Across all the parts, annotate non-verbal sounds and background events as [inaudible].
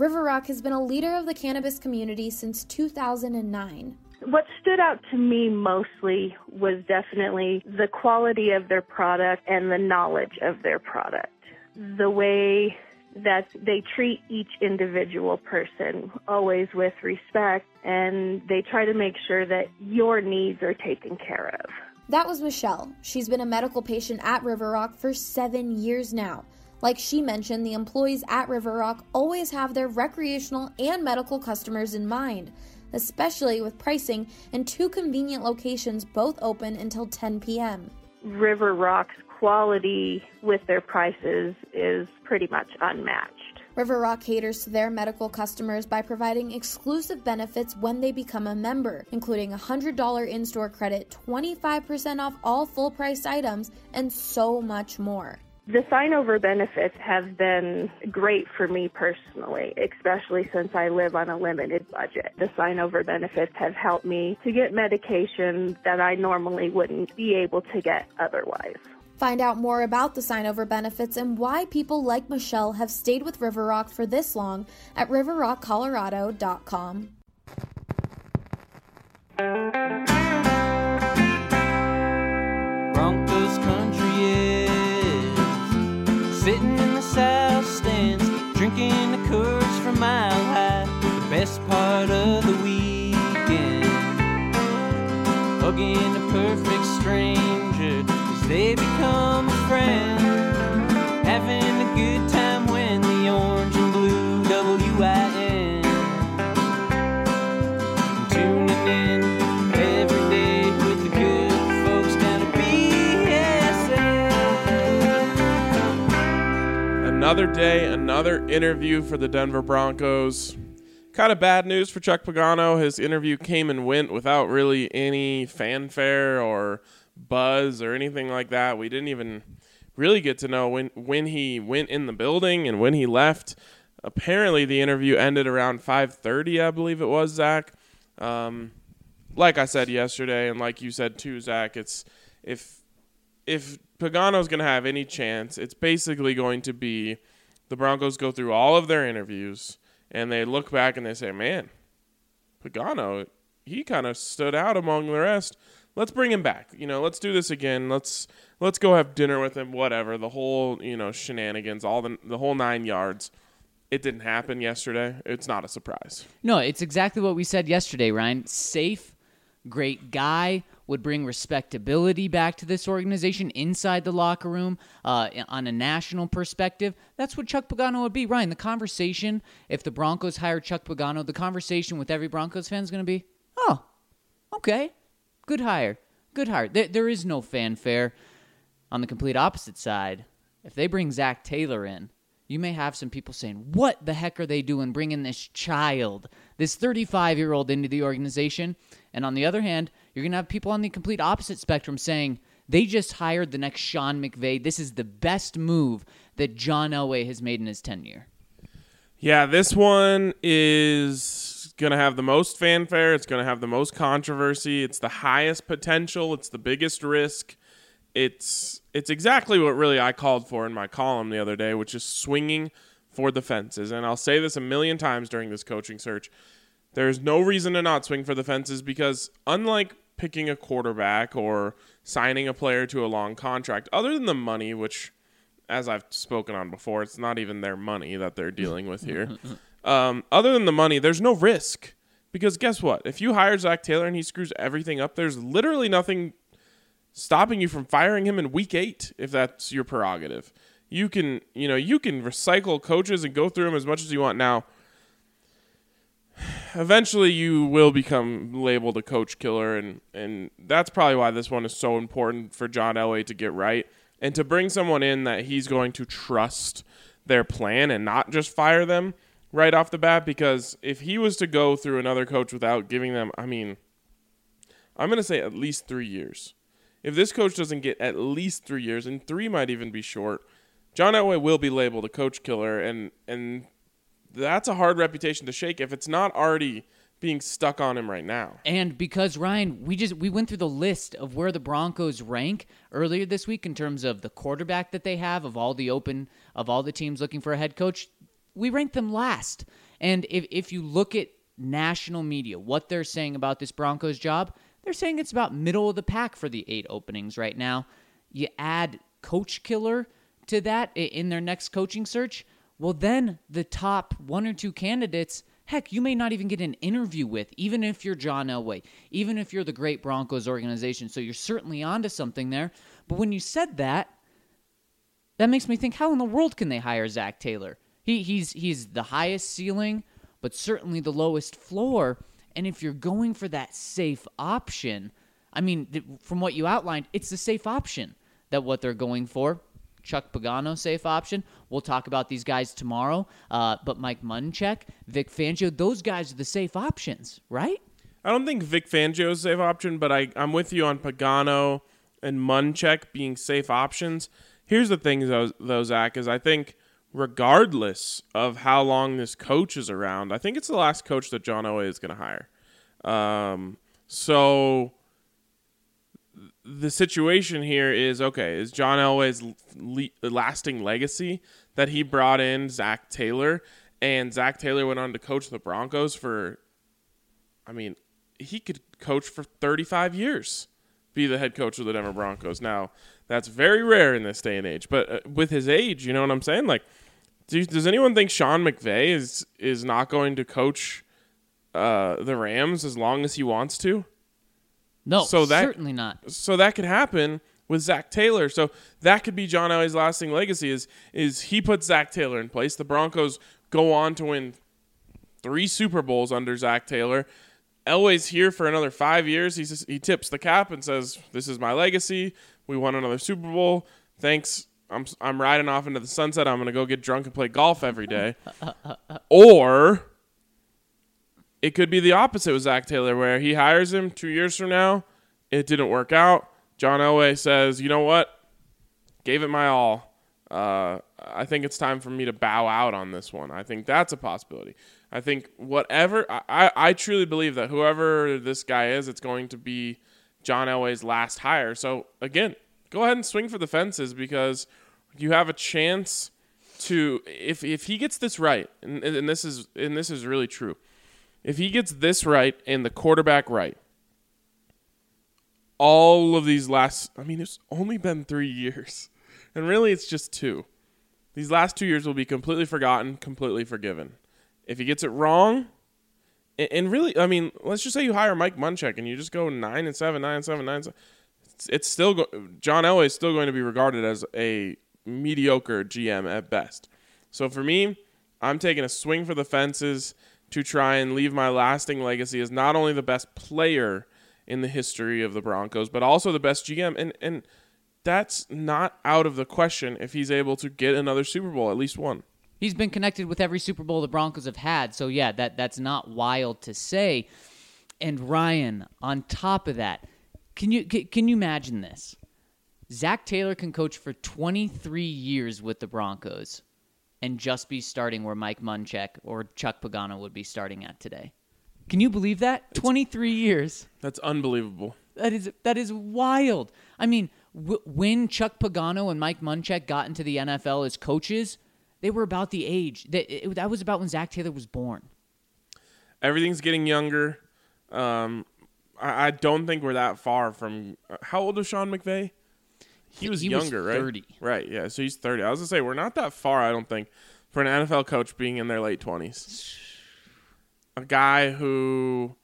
River Rock has been a leader of the cannabis community since 2009. What stood out to me mostly was definitely the quality of their product and the knowledge of their product. The way that they treat each individual person always with respect and they try to make sure that your needs are taken care of. That was Michelle. She's been a medical patient at River Rock for seven years now. Like she mentioned, the employees at River Rock always have their recreational and medical customers in mind, especially with pricing and two convenient locations both open until 10 p.m. River Rock's quality with their prices is pretty much unmatched. River Rock caters to their medical customers by providing exclusive benefits when they become a member, including a $100 in store credit, 25% off all full priced items, and so much more. The sign over benefits have been great for me personally, especially since I live on a limited budget. The sign over benefits have helped me to get medication that I normally wouldn't be able to get otherwise. Find out more about the sign over benefits and why people like Michelle have stayed with River Rock for this long at riverrockcolorado.com. Broncos country is sitting in the south stands, drinking the Coors from Mile High. The best part of the weekend, hugging a perfect stranger as they become a friend, having Another day, another interview for the Denver Broncos. Kind of bad news for Chuck Pagano. His interview came and went without really any fanfare or buzz or anything like that. We didn't even really get to know when when he went in the building and when he left. Apparently, the interview ended around 5:30, I believe it was. Zach, um, like I said yesterday, and like you said too, Zach, it's if if Pagano's going to have any chance, it's basically going to be the Broncos go through all of their interviews and they look back and they say, "Man, Pagano, he kind of stood out among the rest. Let's bring him back. You know, let's do this again. Let's let's go have dinner with him. Whatever the whole you know shenanigans, all the the whole nine yards. It didn't happen yesterday. It's not a surprise. No, it's exactly what we said yesterday, Ryan. Safe, great guy, would bring respectability back to this organization inside the locker room uh, on a national perspective. That's what Chuck Pagano would be. Ryan, the conversation, if the Broncos hire Chuck Pagano, the conversation with every Broncos fan is going to be, oh, okay, good hire, good hire. There, there is no fanfare. On the complete opposite side, if they bring Zac Taylor in, you may have some people saying, What the heck are they doing bringing this child, this 35 year old, into the organization? And on the other hand, you're going to have people on the complete opposite spectrum saying, They just hired the next Sean McVay. This is the best move that John Elway has made in his tenure. Yeah, this one is going to have the most fanfare. It's going to have the most controversy. It's the highest potential. It's the biggest risk. It's it's exactly what really I called for in my column the other day, which is swinging for the fences. And I'll say this a million times during this coaching search. There's no reason to not swing for the fences because unlike picking a quarterback or signing a player to a long contract, other than the money, which as I've spoken on before, it's not even their money that they're dealing with here. [laughs] Um, other than the money, there's no risk. Because guess what? If you hire Zac Taylor and he screws everything up, there's literally nothing stopping you from firing him in week eight if that's your prerogative. You can, you know, you can recycle coaches and go through them as much as you want. Now, eventually you will become labeled a coach killer and and that's probably why this one is so important for John Elway to get right and to bring someone in that he's going to trust their plan and not just fire them right off the bat because if he was to go through another coach without giving them I mean I'm going to say at least 3 years. If this coach doesn't get at least 3 years and 3 might even be short, John Elway will be labeled a coach killer and and that's a hard reputation to shake if it's not already being stuck on him right now. And because Ryan, we just we went through the list of where the Broncos rank earlier this week in terms of the quarterback that they have of all the open of all the teams looking for a head coach. We ranked them last. And if if you look at national media, what they're saying about this Broncos job, they're saying it's about middle of the pack for the eight openings right now. You add coach killer to that in their next coaching search, well, then the top one or two candidates, heck, you may not even get an interview with, even if you're John Elway, even if you're the great Broncos organization. So you're certainly onto something there. But when you said that, that makes me think how in the world can they hire Zac Taylor? He, he's he's the highest ceiling, but certainly the lowest floor. And if you're going for that safe option, I mean, th- from what you outlined, it's the safe option that what they're going for. Chuck Pagano, safe option. We'll talk about these guys tomorrow. Uh, but Mike Munchak, Vic Fangio, those guys are the safe options, right? I don't think Vic Fangio is a safe option, but I, I'm with you on Pagano and Munchak being safe options. Here's the thing, though, though, Zach, is I think regardless of how long this coach is around, I think it's the last coach that John Elway is going to hire. Um, so the situation here is okay. Is John Elway's le- lasting legacy that he brought in Zac Taylor, and Zac Taylor went on to coach the Broncos for I mean, he could coach for 35 years, be the head coach of the Denver Broncos. Now, that's very rare in this day and age, but uh, with his age, you know what I'm saying? Like, do, does anyone think Sean McVay is is not going to coach uh, the Rams as long as he wants to? No, So that- certainly not. so that could happen with Zac Taylor. So that could be John Elway's lasting legacy is is he puts Zac Taylor in place. The Broncos go on to win three Super Bowls under Zac Taylor. Elway's here for another five years. He he tips the cap and says, "This is my legacy. We won another Super Bowl. Thanks. I'm I'm riding off into the sunset. I'm gonna go get drunk and play golf every day." [laughs] or it could be the opposite with Zac Taylor, where he hires him two years from now. It didn't work out. John Elway says, "You know what? Gave it my all. Uh, I think it's time for me to bow out on this one. I think that's a possibility. I think whatever I, I, truly believe that whoever this guy is, it's going to be John Elway's last hire. So again, go ahead and swing for the fences because you have a chance to if if he gets this right, and, and this is and this is really true. If he gets this right and the quarterback right, all of these last I mean, it's only been three [laughs] years. And really it's just two. These last two years will be completely forgotten, completely forgiven. If he gets it wrong, and really, I mean, let's just say you hire Mike Munchak and you just go nine and seven, nine and seven, nine. And seven. It's, still go- John Elway is still going to be regarded as a mediocre GM at best. So for me, I'm taking a swing for the fences to try and leave my lasting legacy as not only the best player in the history of the Broncos, but also the best GM. And and that's not out of the question if he's able to get another Super Bowl, at least one. He's been connected with every Super Bowl the Broncos have had. So yeah, that that's not wild to say. And Ryan, on top of that, can you can, you imagine this? Zac Taylor can coach for 23 years with the Broncos and just be starting where Mike Munchak or Chuck Pagano would be starting at today. Can you believe that? 23 years. That's unbelievable. That is that is wild. I mean, w- when Chuck Pagano and Mike Munchak got into the NFL as coaches, they were about the age that it, that was about when Zac Taylor was born. Everything's getting younger. Um, I, I don't think we're that far from. uh, How old is Sean McVay? He was He was younger, right? 30. Right. Yeah. So he's thirty. I was gonna say we're not that far. I don't think for an NFL coach being in their late twenties. A guy who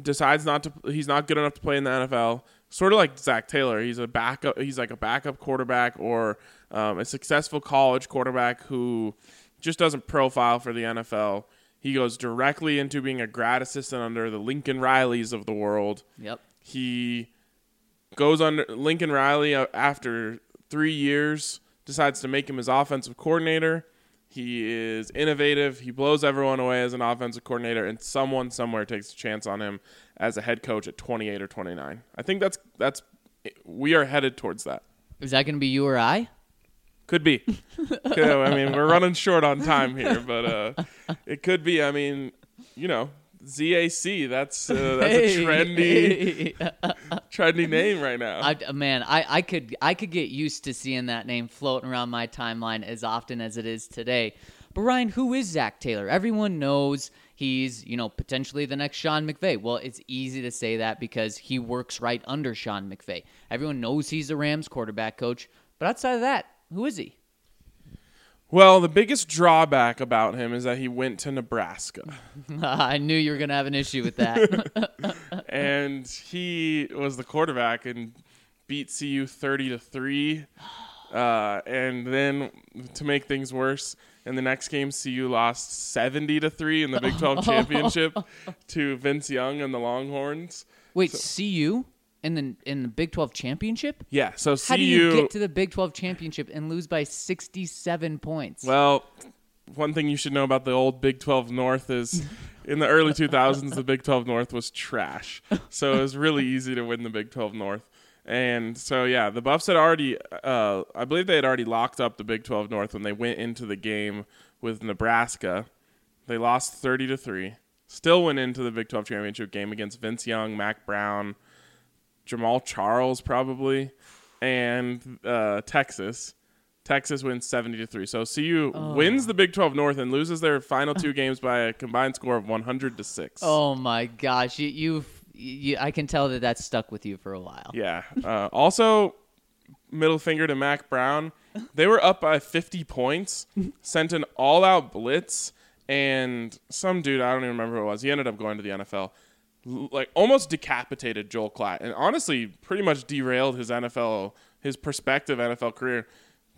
decides not to. He's not good enough to play in the NFL. Sort of like Zac Taylor. He's a backup. He's like a backup quarterback or um, a successful college quarterback who just doesn't profile for the NFL. He goes directly into being a grad assistant under the Lincoln Rileys of the world. Yep. He goes under Lincoln Riley uh, after three years, decides to make him his offensive coordinator. He is innovative. He blows everyone away as an offensive coordinator, and someone somewhere takes a chance on him as a head coach at 28 or 29. I think that's that's we are headed towards that. Is that going to be you or I? Could be. Could- I mean, we're running short on time here, but uh, it could be. I mean, you know, ZAC. That's uh, [laughs] that's a trendy [laughs] trendy name right now. I, man, I, I could I could get used to seeing that name floating around my timeline as often as it is today. But Ryan, who is Zac Taylor? Everyone knows he's, you know, potentially the next Sean McVay. Well, it's easy to say that because he works right under Sean McVay. Everyone knows he's the Rams quarterback coach. But outside of that, who is he? Well, the biggest drawback about him is that he went to Nebraska. [laughs] I knew you were going to have an issue with that. [laughs] and he was the quarterback and beat CU 30 to 3. Uh, and then to make things worse, in the next game, CU lost 70 to 3 in the Big 12 [laughs] championship to Vince Young and the Longhorns. Wait, CU in the in the Big 12 championship? Yeah, so How do you get to the Big 12 championship and lose by 67 points? Well, one thing you should know about the old Big 12 North is [laughs] in the early 2000s, the Big 12 North was trash. So it was really easy to win the Big 12 North. And so, yeah, the Buffs had already, uh, I believe they had already locked up the Big 12 North when they went into the game with Nebraska. They lost 30 to 3. Still went into the Big 12 championship game against Vince Young, Mack Brown, Jamaal Charles, probably, and uh, Texas. Texas wins 70 to 3. So CU wins the Big 12 North and loses their final two [laughs] games by a combined score of 100 to 6. Oh my gosh, you, you've you, I can tell that that's stuck with you for a while. Yeah. Uh, also, middle finger to Mack Brown. They were up by 50 points, sent an all out blitz, and some dude, I don't even remember who it was, he ended up going to the NFL. Like almost decapitated Joel Klatt, and honestly, pretty much derailed his NFL, his prospective NFL career.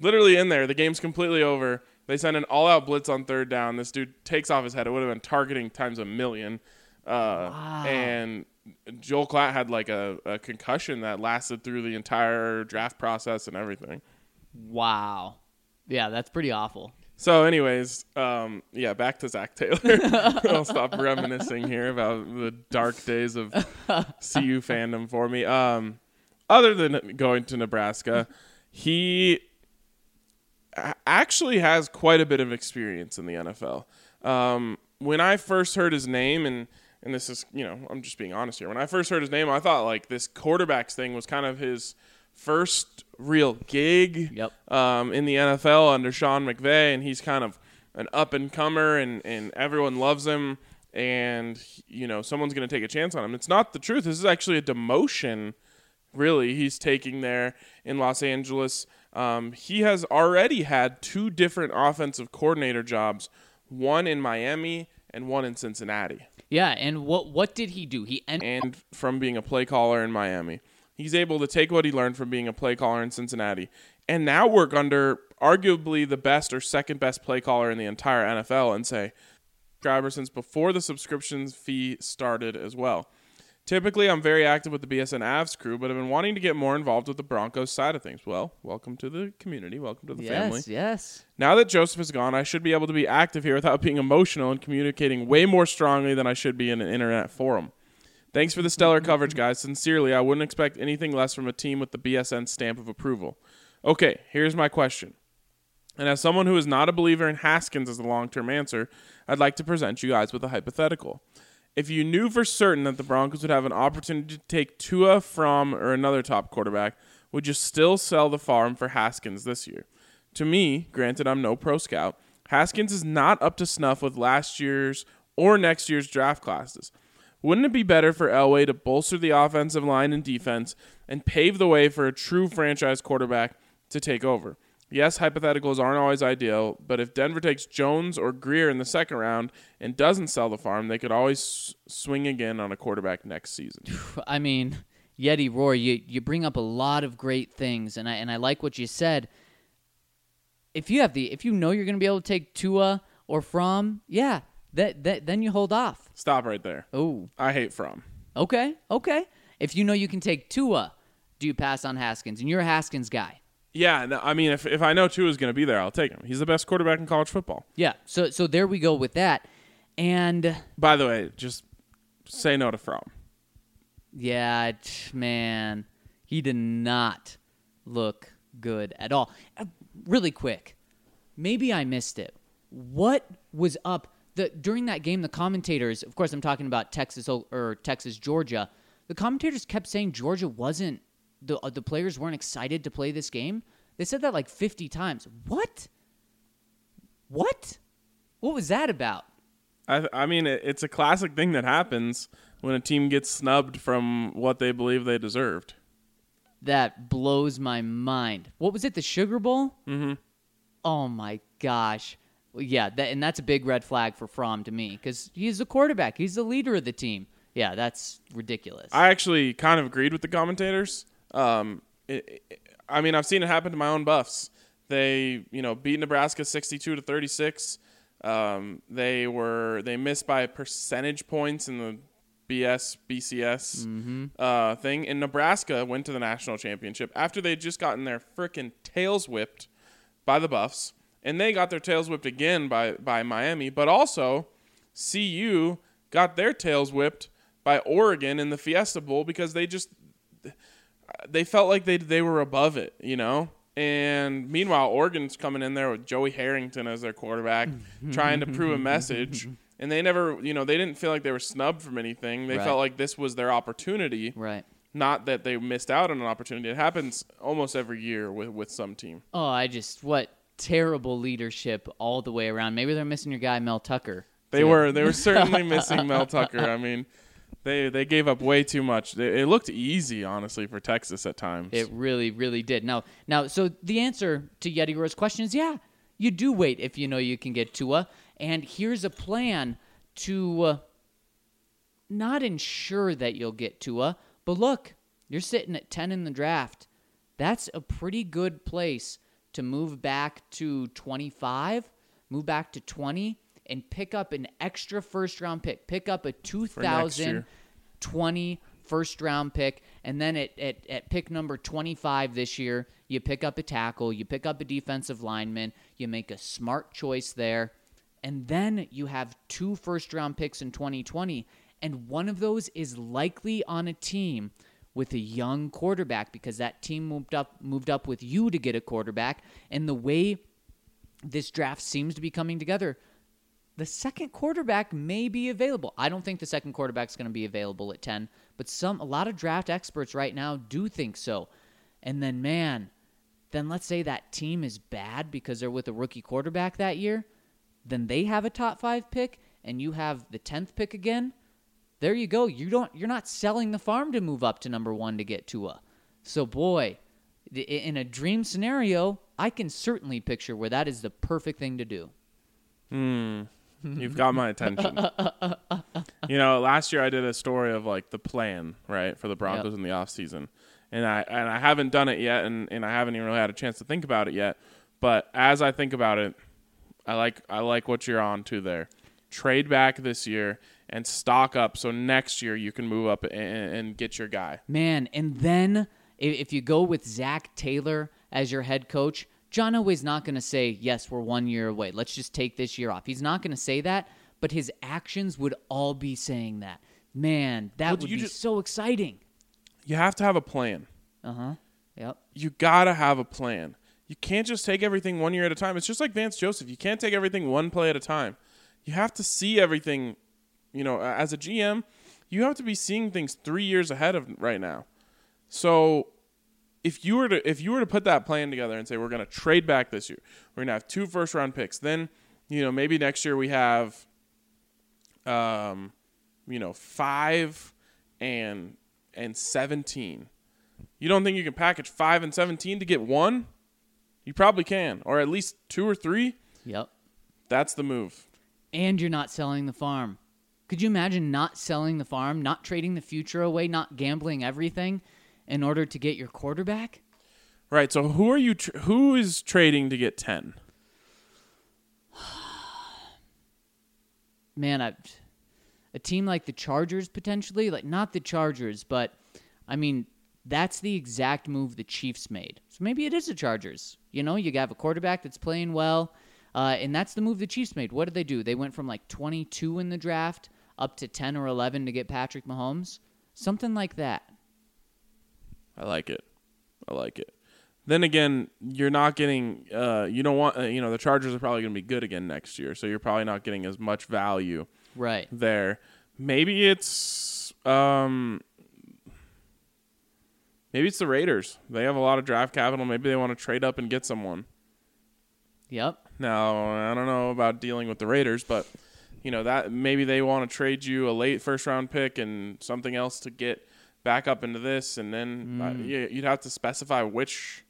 Literally in there, the game's completely over. They send an all-out blitz on third down. This dude takes off his head. It would have been targeting times a million. Uh, And Joel Klatt had like a, a concussion that lasted through the entire draft process and everything. Wow. Yeah, that's pretty awful. So, anyways, um, yeah, back to Zac Taylor. [laughs] I'll stop reminiscing here about the dark days of CU [laughs] fandom for me. Um, other than going to Nebraska, he actually has quite a bit of experience in the NFL. Um, when I first heard his name, and and this is you know I'm just being honest here. When I first heard his name, I thought like this quarterbacks thing was kind of his first real gig Yep. um, in the NFL under Sean McVay, and he's kind of an up and comer, and and everyone loves him, and you know someone's going to take a chance on him. It's not the truth. This is actually a demotion. Really, he's taking there in Los Angeles. Um, he has already had two different offensive coordinator jobs, one in Miami and one in Cincinnati Yeah, and what what did he do? He and from being a play caller in Miami. He's able to take what he learned from being a play caller in Cincinnati and now work under arguably the best or second best play caller in the entire NFL and say, subscriber since before the subscription fee started as well. Typically, I'm very active with the BSN Avs crew, but I've been wanting to get more involved with the Broncos side of things. Well, welcome to the community. Welcome to the family. yes, yes. Now that Joseph is gone, I should be able to be active here without being emotional and communicating way more strongly than I should be in an internet forum. Thanks for the stellar coverage, guys. Sincerely, I wouldn't expect anything less from a team with the BSN stamp of approval. Okay, here's my question. And as someone who is not a believer in Haskins as the long term answer, I'd like to present you guys with a hypothetical. If you knew for certain that the Broncos would have an opportunity to take Tua Fromm or another top quarterback, would you still sell the farm for Haskins this year? To me, granted I'm no pro scout, Haskins is not up to snuff with last year's or next year's draft classes. Wouldn't it be better for Elway to bolster the offensive line and defense and pave the way for a true franchise quarterback to take over? Yes, hypotheticals aren't always ideal, but if Denver takes Jones or Grier in the second round and doesn't sell the farm, they could always swing again on a quarterback next season. [sighs] I mean, Yeti Roy, you you bring up a lot of great things, and I and I like what you said. If you have the if you know you're going to be able to take Tua or Fromm, yeah, that that then you hold off. Stop right there. Oh, I hate Fromm. okay, okay. If you know you can take Tua, do you pass on Haskins? And you're a Haskins guy. Yeah, no, I mean, if, if I know Tua is going to be there, I'll take him. He's the best quarterback in college football. Yeah. So so there we go with that. And By the way, just say no to Fromm. yeah, man, he did not look good at all. Uh, really quick, maybe I missed it. What was up the during that game? The commentators, of course, I'm talking about Texas or Texas Georgia. The commentators kept saying Georgia wasn't the uh, the players weren't excited to play this game. They said that like 50 times. What? What? What was that about? I, I mean, it, it's a classic thing that happens when a team gets snubbed from what they believe they deserved. That blows my mind. What was it? The Sugar Bowl? Mhm. Oh my gosh. Yeah, that, and that's a big red flag for Fromm to me because he's the quarterback. He's the leader of the team. Yeah, that's ridiculous. I actually kind of agreed with the commentators. Um, it, it- I mean, I've seen it happen to my own Buffs. They, you know, beat Nebraska sixty-two to thirty-six. Um, they were they missed by percentage points in the BS BCS uh, thing, and Nebraska went to the national championship after they'd just gotten their frickin' tails whipped by the Buffs, and they got their tails whipped again by by Miami, but also CU got their tails whipped by Oregon in the Fiesta Bowl because they just they felt like they they were above it, you know. And meanwhile, Oregon's coming in there with Joey Harrington as their quarterback, mm-hmm. trying to [laughs] prove a message. And they never, you know, they didn't feel like they were snubbed from anything. They Right. felt like this was their opportunity, right. not that they missed out on an opportunity. It happens almost every year with with some team. Oh, I just what terrible leadership all the way around. Maybe they're missing your guy Mel Tucker. They were they were certainly [laughs] missing Mel Tucker. I mean, they they gave up way too much. It, it looked easy, honestly, for Texas at times. It really, really did. Now, now, so the answer to Yeti Roar's question is yeah, you do wait if you know you can get Tua. And here's a plan to uh, not ensure that you'll get Tua, but look, you're sitting at 10 in the draft. That's a pretty good place to move back to 25, move back to 20, and pick up an extra first round pick. Pick up a 2020 first round pick and then at, at, at pick number 25 this year you pick up a tackle you pick up a defensive lineman you make a smart choice there and then you have two first round picks in 2020 and one of those is likely on a team with a young quarterback because that team moved up moved up with you to get a quarterback and the way this draft seems to be coming together the second quarterback may be available. I don't think the second quarterback is going to be available at 10, but some a lot of draft experts right now do think so. And then man, then let's say that team is bad because they're with a rookie quarterback that year, then they have a top 5 pick and you have the 10th pick again. There you go. You don't you're not selling the farm to move up to number 1 to get Tua. So boy, in a dream scenario, I can certainly picture where that is the perfect thing to do. Hmm. You've got my attention. [laughs] you know, last year I did a story of like the plan, right, for the Broncos Yep. in the off season. And I and I haven't done it yet and, and I haven't even really had a chance to think about it yet. But as I think about it, I like I like what you're on to there. Trade back this year and stock up so next year you can move up and, and get your guy. Man, and then if you go with Zac Taylor as your head coach, John Elway's not going to say, yes, we're one year away. Let's just take this year off. He's not going to say that, but his actions would all be saying that. Man, that Well, would be just- so exciting. You have to have a plan. Uh huh. Yep. you gotta have a plan. You can't just take everything one year at a time. It's just like Vance Joseph. You can't take everything one play at a time. You have to see everything. You know, as a GM, you have to be seeing things three years ahead of right now. So, if you were to if you were to put that plan together and say we're going to trade back this year, we're going to have two first round picks. Then, you know, maybe next year we have, um, you know, five and and seventeen. You don't think you can package five and seventeen to get one? You probably can, or at least two or three. Yep. That's the move. And you're not selling the farm. Could you imagine not selling the farm, not trading the future away, not gambling everything in order to get your quarterback? Right. So who are you? Tr- who is trading to get ten? [sighs] man, I, a team like the Chargers potentially, like not the Chargers, but I mean, that's the exact move the Chiefs made. So maybe it is the Chargers. You know, you have a quarterback that's playing well, uh, and that's the move the Chiefs made. What did they do? They went from like 22 in the draft up to 10 or 11 to get Patrick Mahomes, something like that. I like it. I like it. Then again, you're not getting. Uh, you don't want. Uh, you know, the Chargers are probably going to be good again next year, so you're probably not getting as much value Right. there. Maybe it's. Um, maybe it's the Raiders. They have a lot of draft capital. Maybe they want to trade up and get someone. Yep. Now I don't know about dealing with the Raiders, but you know that maybe they want to trade you a late first round pick and something else to get back up into this, and then uh, yeah, you'd have to specify which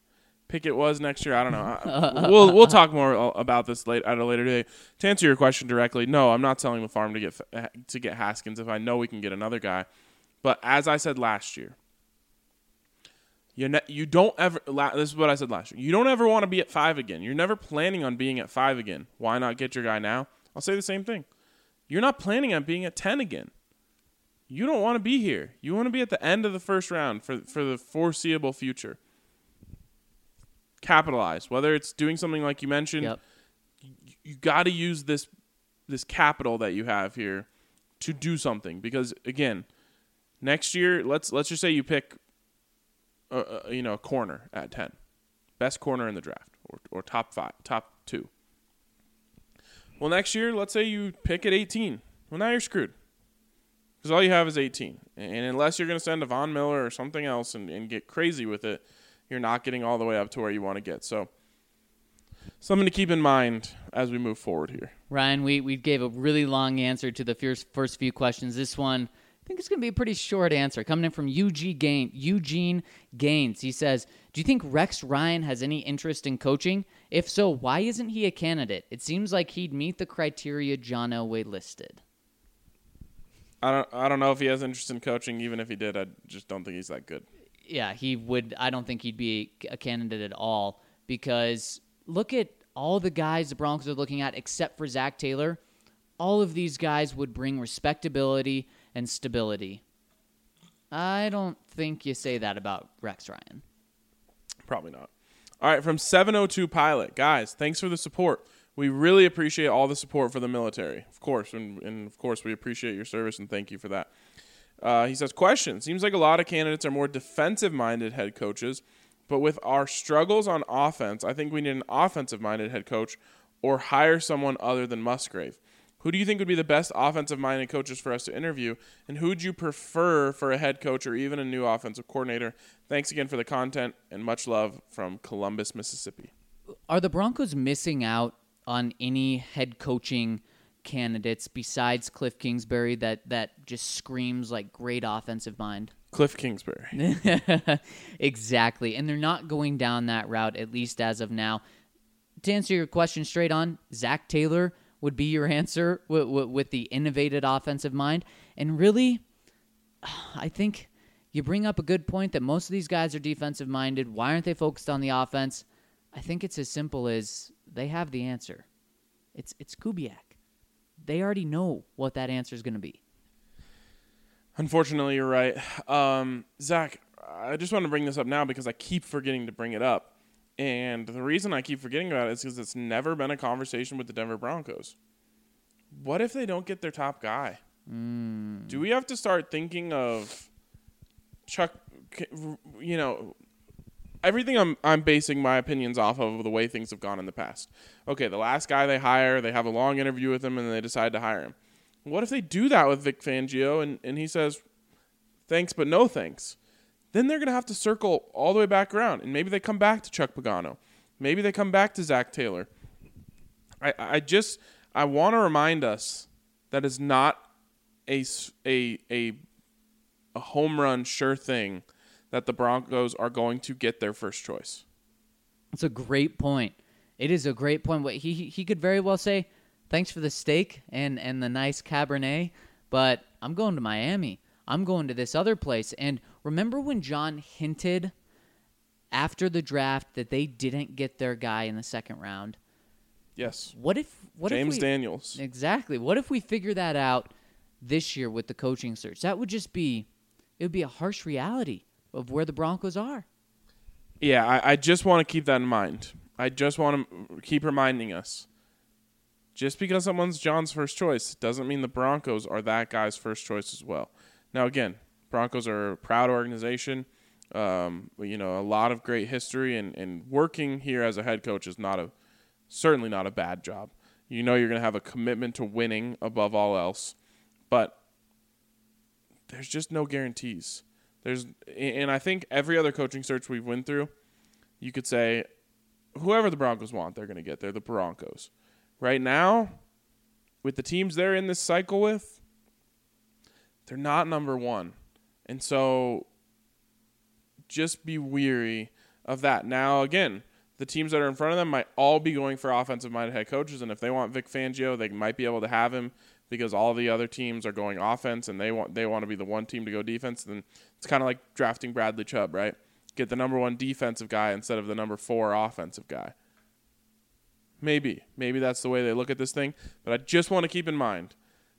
pick it was next year. I don't know. [laughs] We'll we'll talk more about this late at a later date. To answer your question directly, no, I'm not selling the farm to get to get Haskins if I know we can get another guy. But as I said last year, you ne- you don't ever. La- this is what I said last year. You don't ever want to be at five again. You're never planning on being at five again. Why not get your guy now? I'll say the same thing. You're not planning on being at ten again. You don't want to be here. You want to be at the end of the first round for for the foreseeable future. Capitalize. Whether it's doing something like you mentioned, Yep. you got to use this this capital that you have here to do something because again next year let's let's just say you pick a, a, you know a corner at 10 best corner in the draft or, or top 5 top 2 well next year let's say you pick at 18 well now you're screwed. Because all you have is 18 and unless you're going to send a Von Miller or something else and, and get crazy with it you're not getting all the way up to where you want to get. So something to keep in mind as we move forward here. Ryan, we, we gave a really long answer to the first, first few questions. This one, I think it's going to be a pretty short answer. Coming in from Eugene, Gain, Eugene Gaines. He says, Do you think Rex Ryan has any interest in coaching? If so, why isn't he a candidate? It seems like he'd meet the criteria John Elway listed. I don't I don't know if he has interest in coaching. Even if he did, I just don't think he's that good. yeah, he would. I don't think he'd be a candidate at all because look at all the guys the Broncos are looking at, except for Zac Taylor. All of these guys would bring respectability and stability. I don't think you say that about Rex Ryan. Probably not. All right, from 702 Pilot. Guys, thanks for the support. We really appreciate all the support for the military, of course, and, and of course, we appreciate your service and thank you for that. Uh, he says, Question Seems like a lot of candidates are more defensive minded head coaches, but with our struggles on offense, I think we need an offensive minded head coach or hire someone other than Musgrave. Who do you think would be the best offensive minded coaches for us to interview? And who would you prefer for a head coach or even a new offensive coordinator? Thanks again for the content and much love from Columbus, Mississippi. Are the Broncos missing out on any head coaching candidates besides Cliff Kingsbury that, that just screams like great offensive mind? Cliff Kingsbury. [laughs] exactly. And they're not going down that route, at least as of now. To answer your question straight on, Zac Taylor would be your answer with, with, the innovated offensive mind. And really, [sighs] I think you bring up a good point that most of these guys are defensive minded. Why aren't they focused on the offense? I think it's as simple as they have the answer. It's it's Kubiak. They already know what that answer is going to be. Unfortunately, you're right. Um, Zach, I just want to bring this up now because I keep forgetting to bring it up. And the reason I keep forgetting about it is because it's never been a conversation with the Denver Broncos. What if they don't get their top guy? Hmm. Do we have to start thinking of Chuck? You know, everything I'm I'm basing my opinions off of the way things have gone in the past. Okay, the last guy they hire, they have a long interview with him, and they decide to hire him. What if they do that with Vic Fangio and, and he says, thanks, but no thanks? Then they're going to have to circle all the way back around. And maybe they come back to Chuck Pagano. Maybe they come back to Zac Taylor. I, I just, I want to remind us that is not a, a, a, a home run sure thing that the Broncos are going to get their first choice. It's a great point. It is a great point. He- he could very well say, "Thanks for the steak and and the nice Cabernet, but I'm going to Miami. I'm going to this other place." And remember when John hinted after the draft that they didn't get their guy in the second round? Yes. What if what James if we, Daniels. Exactly. What if we figure that out this year with the coaching search? That would just be it would be a harsh reality of where the Broncos are. Yeah, I, I just want to keep that in mind. I just want to keep reminding us. Just because someone's John's first choice doesn't mean the Broncos are that guy's first choice as well. Now, again, Broncos are a proud organization. Um, you know, a lot of great history, and, and working here as a head coach is not a certainly not a bad job. You know, you're going to have a commitment to winning above all else, but there's just no guarantees. There's, and I think every other coaching search we've went through, you could say whoever the Broncos want, they're going to get. They're the Broncos. Right now, with the teams they're in this cycle with, they're not number one. And so just be weary of that. Now, again, the teams that are in front of them might all be going for offensive minded head coaches. And if they want Vic Fangio, they might be able to have him because all the other teams are going offense and they want they want to be the one team to go defense. Then it's kind of like drafting Bradley Chubb, right? Get the number one defensive guy instead of the number four offensive guy. Maybe. Maybe that's the way they look at this thing. But I just want to keep in mind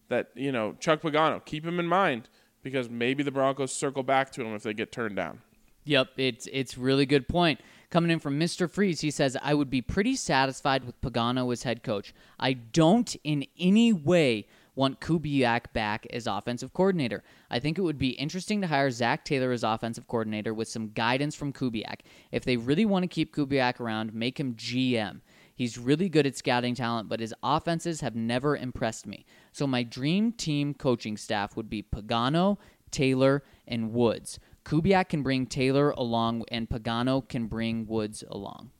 that, you know, Chuck Pagano, keep him in mind because maybe the Broncos circle back to him if they get turned down. Yep, it's it's really good point. Coming in from Mr. Freeze, he says, I would be pretty satisfied with Pagano as head coach. I don't in any way want Kubiak back as offensive coordinator. I think it would be interesting to hire Zac Taylor as offensive coordinator with some guidance from Kubiak. If they really want to keep Kubiak around, make him GM. He's really good at scouting talent, but his offenses have never impressed me. So my dream team coaching staff would be Pagano, Taylor, and Woods. Kubiak can bring Taylor along, and Pagano can bring Woods along.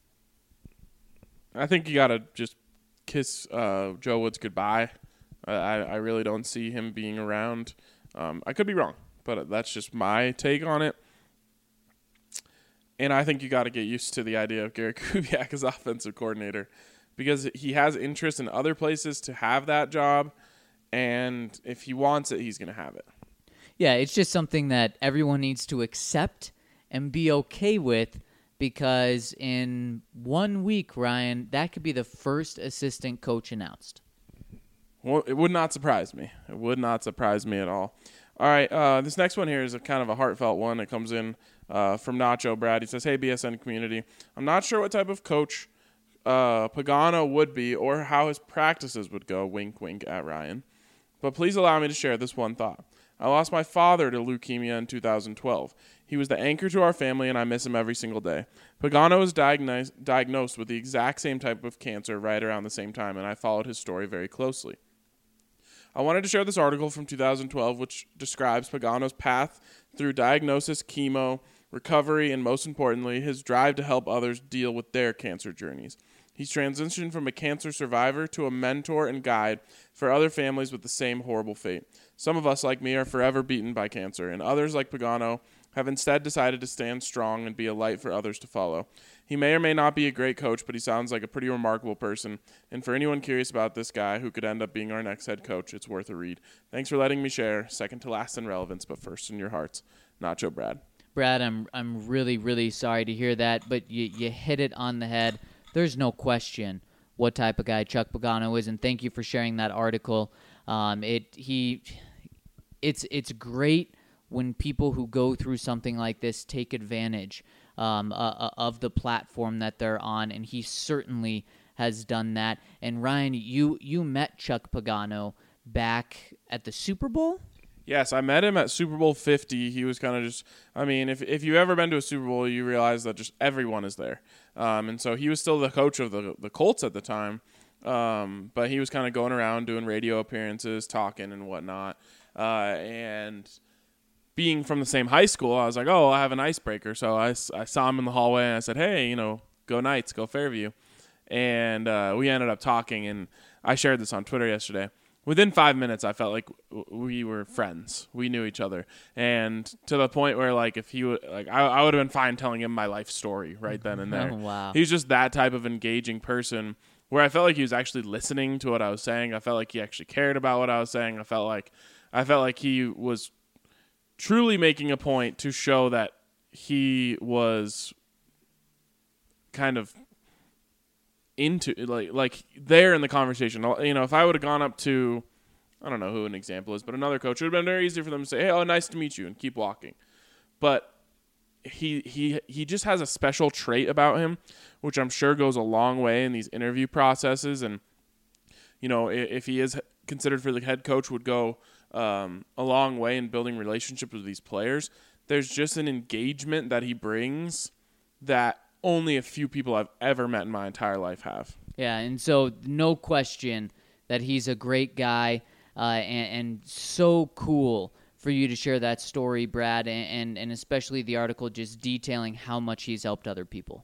I think you got to just kiss uh, Joe Woods goodbye. I, I really don't see him being around. Um, I could be wrong, but that's just my take on it. And I think you got to get used to the idea of Gary [laughs] Kubiak as offensive coordinator because he has interest in other places to have that job. And if he wants it, he's going to have it. Yeah, it's just something that everyone needs to accept and be okay with because in one week, Ryan, that could be the first assistant coach announced. Well, it would not surprise me. It would not surprise me at all. All right, uh, this next one here is a kind of a heartfelt one. It comes in uh, from Nacho Brad. He says, "Hey BSN community, I'm not sure what type of coach uh, Pagano would be or how his practices would go. Wink, wink at Ryan. But please allow me to share this one thought. I lost my father to leukemia in 2012. He was the anchor to our family, and I miss him every single day. Pagano was diagnosed, diagnosed with the exact same type of cancer right around the same time, and I followed his story very closely. I wanted to share this article from 2012, which describes Pagano's path through diagnosis, chemo, recovery, and most importantly, his drive to help others deal with their cancer journeys. He's transitioned from a cancer survivor to a mentor and guide for other families with the same horrible fate. Some of us, like me, are forever beaten by cancer, and others, like Pagano, have instead decided to stand strong and be a light for others to follow. He may or may not be a great coach, but he sounds like a pretty remarkable person. And for anyone curious about this guy who could end up being our next head coach, it's worth a read. Thanks for letting me share. Second to last in relevance, but first in your hearts. Nacho Brad. Brad, I'm I'm really really sorry to hear that, but you you hit it on the head. There's no question what type of guy Chuck Pagano is, and thank you for sharing that article. Um, it he, it's it's great when people who go through something like this take advantage um, uh, uh, of the platform that they're on, and he certainly has done that. And Ryan, you you met Chuck Pagano back at the Super Bowl. Yes, I met him at Super Bowl 50. He was kind of just, I mean, if, if you've ever been to a Super Bowl, you realize that just everyone is there. Um, and so he was still the coach of the, the Colts at the time. Um, but he was kind of going around doing radio appearances, talking and whatnot. Uh, and being from the same high school, I was like, oh, I have an icebreaker. So I, I saw him in the hallway and I said, hey, you know, go Knights, go Fairview. And uh, we ended up talking, and I shared this on Twitter yesterday within five minutes, I felt like we were friends. We knew each other, and to the point where, like, if he would, like, I, I would have been fine telling him my life story right then and there. Oh, [laughs] wow. He's just that type of engaging person where I felt like he was actually listening to what I was saying. I felt like he actually cared about what I was saying. I felt like, I felt like he was truly making a point to show that he was kind of into like like there in the conversation. You know, if I would have gone up to I don't know who an example is, but another coach, it would have been very easy for them to say, "Hey, oh, nice to meet you," and keep walking. But he he he just has a special trait about him, which I'm sure goes a long way in these interview processes. And you know, if he is considered for the head coach, would go um, a long way in building relationships with these players. There's just an engagement that he brings that only a few people I've ever met in my entire life have. Yeah, and so no question that he's a great guy uh, and, and, so cool for you to share that story, Brad, and, and, and especially the article just detailing how much he's helped other people.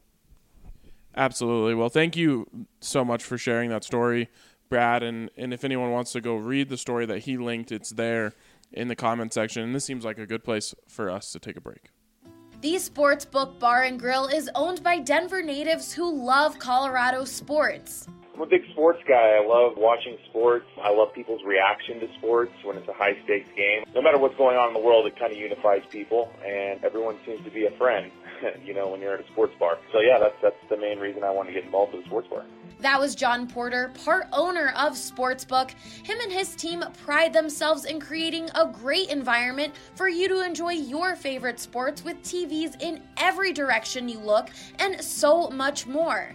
Absolutely. Well, thank you so much for sharing that story, Brad. And, and if anyone wants to go read the story that he linked, it's there in the comment section. And this seems like a good place for us to take a break. The Sportsbook Bar and Grill is owned by Denver natives who love Colorado sports. I'm a big sports guy. I love watching sports. I love people's reaction to sports when it's a high stakes game. No matter what's going on in the world, it kind of unifies people, and everyone seems to be a friend. [laughs] you know, when you're at a sports bar. So yeah, that's that's the main reason I want to get involved with a sports bar. That was John Porter, part owner of Sportsbook. Him and his team pride themselves in creating a great environment for you to enjoy your favorite sports with TVs in every direction you look and so much more.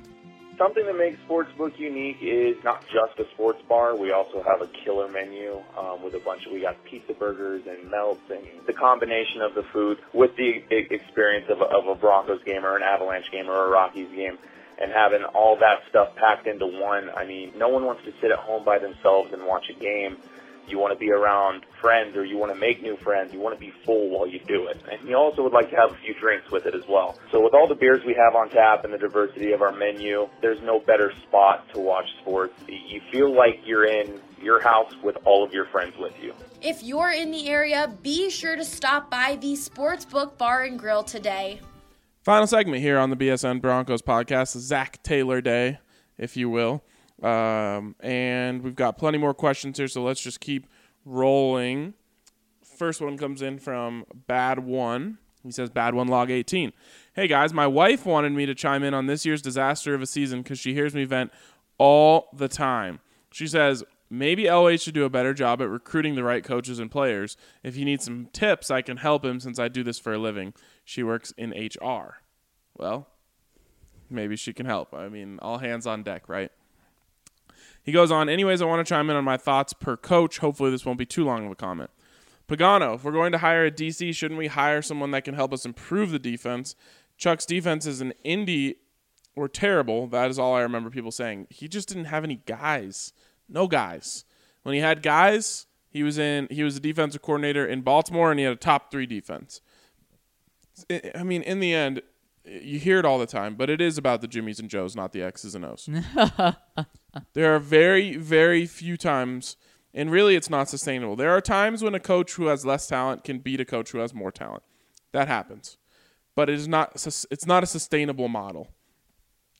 Something that makes Sportsbook unique is not just a sports bar. We also have a killer menu um, with a bunch of, we got pizza burgers and melts and the combination of the food with the experience of a, of a Broncos game or an Avalanche game or a Rockies game and having all that stuff packed into one. I mean, no one wants to sit at home by themselves and watch a game you want to be around friends or you want to make new friends, you want to be full while you do it. And you also would like to have a few drinks with it as well. So with all the beers we have on tap and the diversity of our menu, there's no better spot to watch sports. You feel like you're in your house with all of your friends with you. If you're in the area, be sure to stop by the Sportsbook Bar and Grill today. Final segment here on the BSN Broncos podcast, Zac Taylor Day, if you will. Um, and we've got plenty more questions here, so let's just keep rolling. First one comes in from Bad One. He says, Bad One Log 18. Hey guys, my wife wanted me to chime in on this year's disaster of a season because she hears me vent all the time. She says, maybe LA should do a better job at recruiting the right coaches and players. If he needs some tips, I can help him since I do this for a living. She works in HR. Well, maybe she can help. I mean, all hands on deck, right? He goes on, anyways, I want to chime in on my thoughts per coach. Hopefully, this won't be too long of a comment. Pagano, if we're going to hire a DC, shouldn't we hire someone that can help us improve the defense? Chuck's defense is an indie or terrible. That is all I remember people saying. He just didn't have any guys. No guys. When he had guys, he was in he was a defensive coordinator in Baltimore and he had a top 3 defense. I mean, in the end, you hear it all the time, but it is about the Jimmies and Joes, not the X's and O's. [laughs] there are very, very few times, and really it's not sustainable. There are times when a coach who has less talent can beat a coach who has more talent. That happens. But it is not it's not a sustainable model.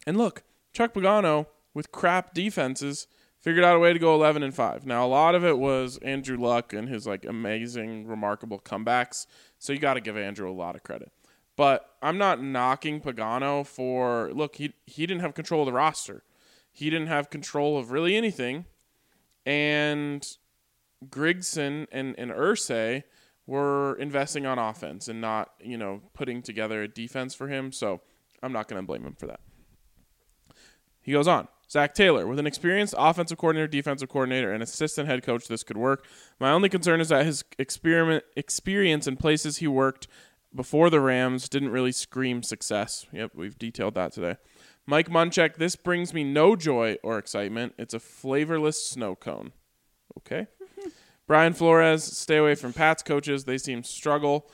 And look, Chuck Pagano with crap defenses figured out a way to go 11 and 5. Now a lot of it was Andrew Luck and his like amazing remarkable comebacks. So you got to give Andrew a lot of credit. But I'm not knocking Pagano for look, he he didn't have control of the roster. He didn't have control of really anything. And Grigson and, and Irsay were investing on offense and not, you know, putting together a defense for him. So I'm not going to blame him for that. He goes on. Zac Taylor, with an experienced offensive coordinator, defensive coordinator, and assistant head coach, this could work. My only concern is that his experiment experience in places he worked before the Rams didn't really scream success. Yep, we've detailed that today. Mike Munchak, this brings me no joy or excitement. It's a flavorless snow cone. Okay. [laughs] Brian Flores, stay away from Pat's coaches. They seem struggle.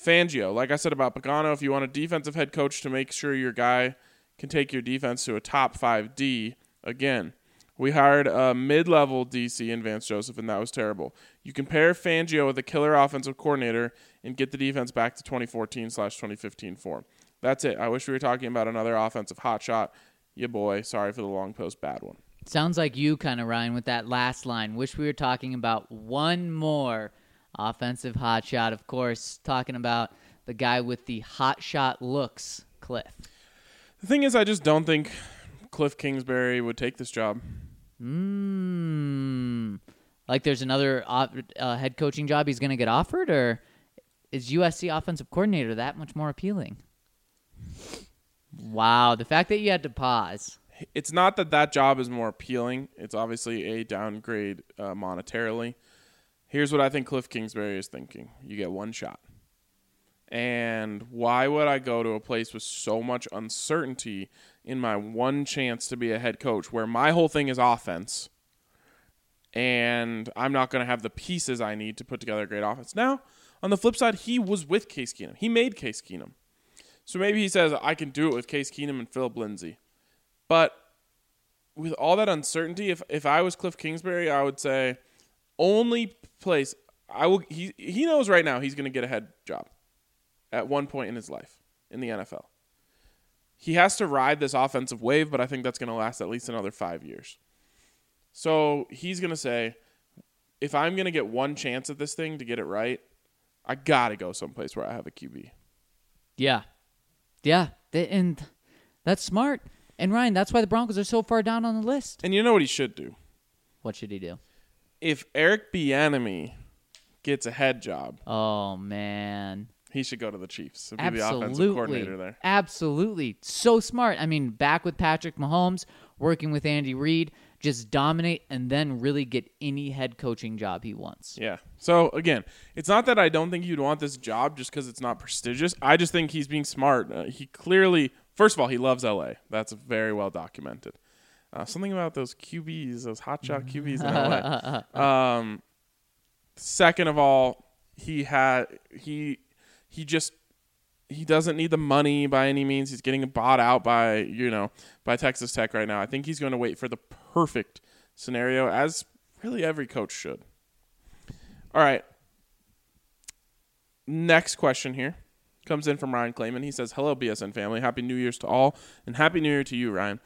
Fangio, like I said about Pagano, if you want a defensive head coach to make sure your guy can take your defense to a top five D, again, we hired a mid-level DC in Vance Joseph, and that was terrible. You compare Fangio with a killer offensive coordinator and get the defense back to 2014 slash 2015 form. That's it. I wish we were talking about another offensive hotshot. Yeah, boy. Sorry for the long post. Bad one. Sounds like you kind of Ryan with that last line. Wish we were talking about one more offensive hotshot. Of course, talking about the guy with the hotshot looks, Cliff. The thing is, I just don't think Cliff Kingsbury would take this job. Hmm. Like there's another uh, head coaching job he's going to get offered, or is USC offensive coordinator that much more appealing? Wow, the fact that you had to pause. It's not that that job is more appealing. It's obviously a downgrade uh, monetarily. Here's what I think Cliff Kingsbury is thinking: you get one shot. And why would I go to a place with so much uncertainty in my one chance to be a head coach where my whole thing is offense and I'm not going to have the pieces I need to put together a great offense? Now, on the flip side, he was with Case Keenum. He made Case Keenum. So maybe he says, I can do it with Case Keenum and Philip Lindsay. But with all that uncertainty, if if I was Cliff Kingsbury, I would say only place I will. He he knows right now he's going to get a head job at one point in his life in the NFL. He has to ride this offensive wave, but I think that's going to last at least another five years. So he's going to say, if I'm going to get one chance at this thing to get it right, I got to go someplace where I have a QB. Yeah. Yeah. And that's smart. And Ryan, that's why the Broncos are so far down on the list. And you know what he should do? What should he do? If Eric Bieniemy gets a head job, Oh man. He should go to the Chiefs and be the offensive Absolutely. coordinator there. Absolutely. So smart. I mean, back with Patrick Mahomes, working with Andy Reid, just dominate and then really get any head coaching job he wants. Yeah. So again, it's not that I don't think you'd want this job just because it's not prestigious. I just think he's being smart. Uh, he clearly, first of all, he loves LA. That's very well documented. Uh, something about those QBs, those hotshot [laughs] QBs in LA. Um, second of all, he had he he just he doesn't need the money by any means. He's getting bought out by you know by Texas Tech right now. I think he's going to wait for the perfect scenario, as really every coach should. All right. Next question here comes in from Ryan Clayman. He says, "Hello, BSN family. Happy New Year's to all, and Happy New Year to you, Ryan."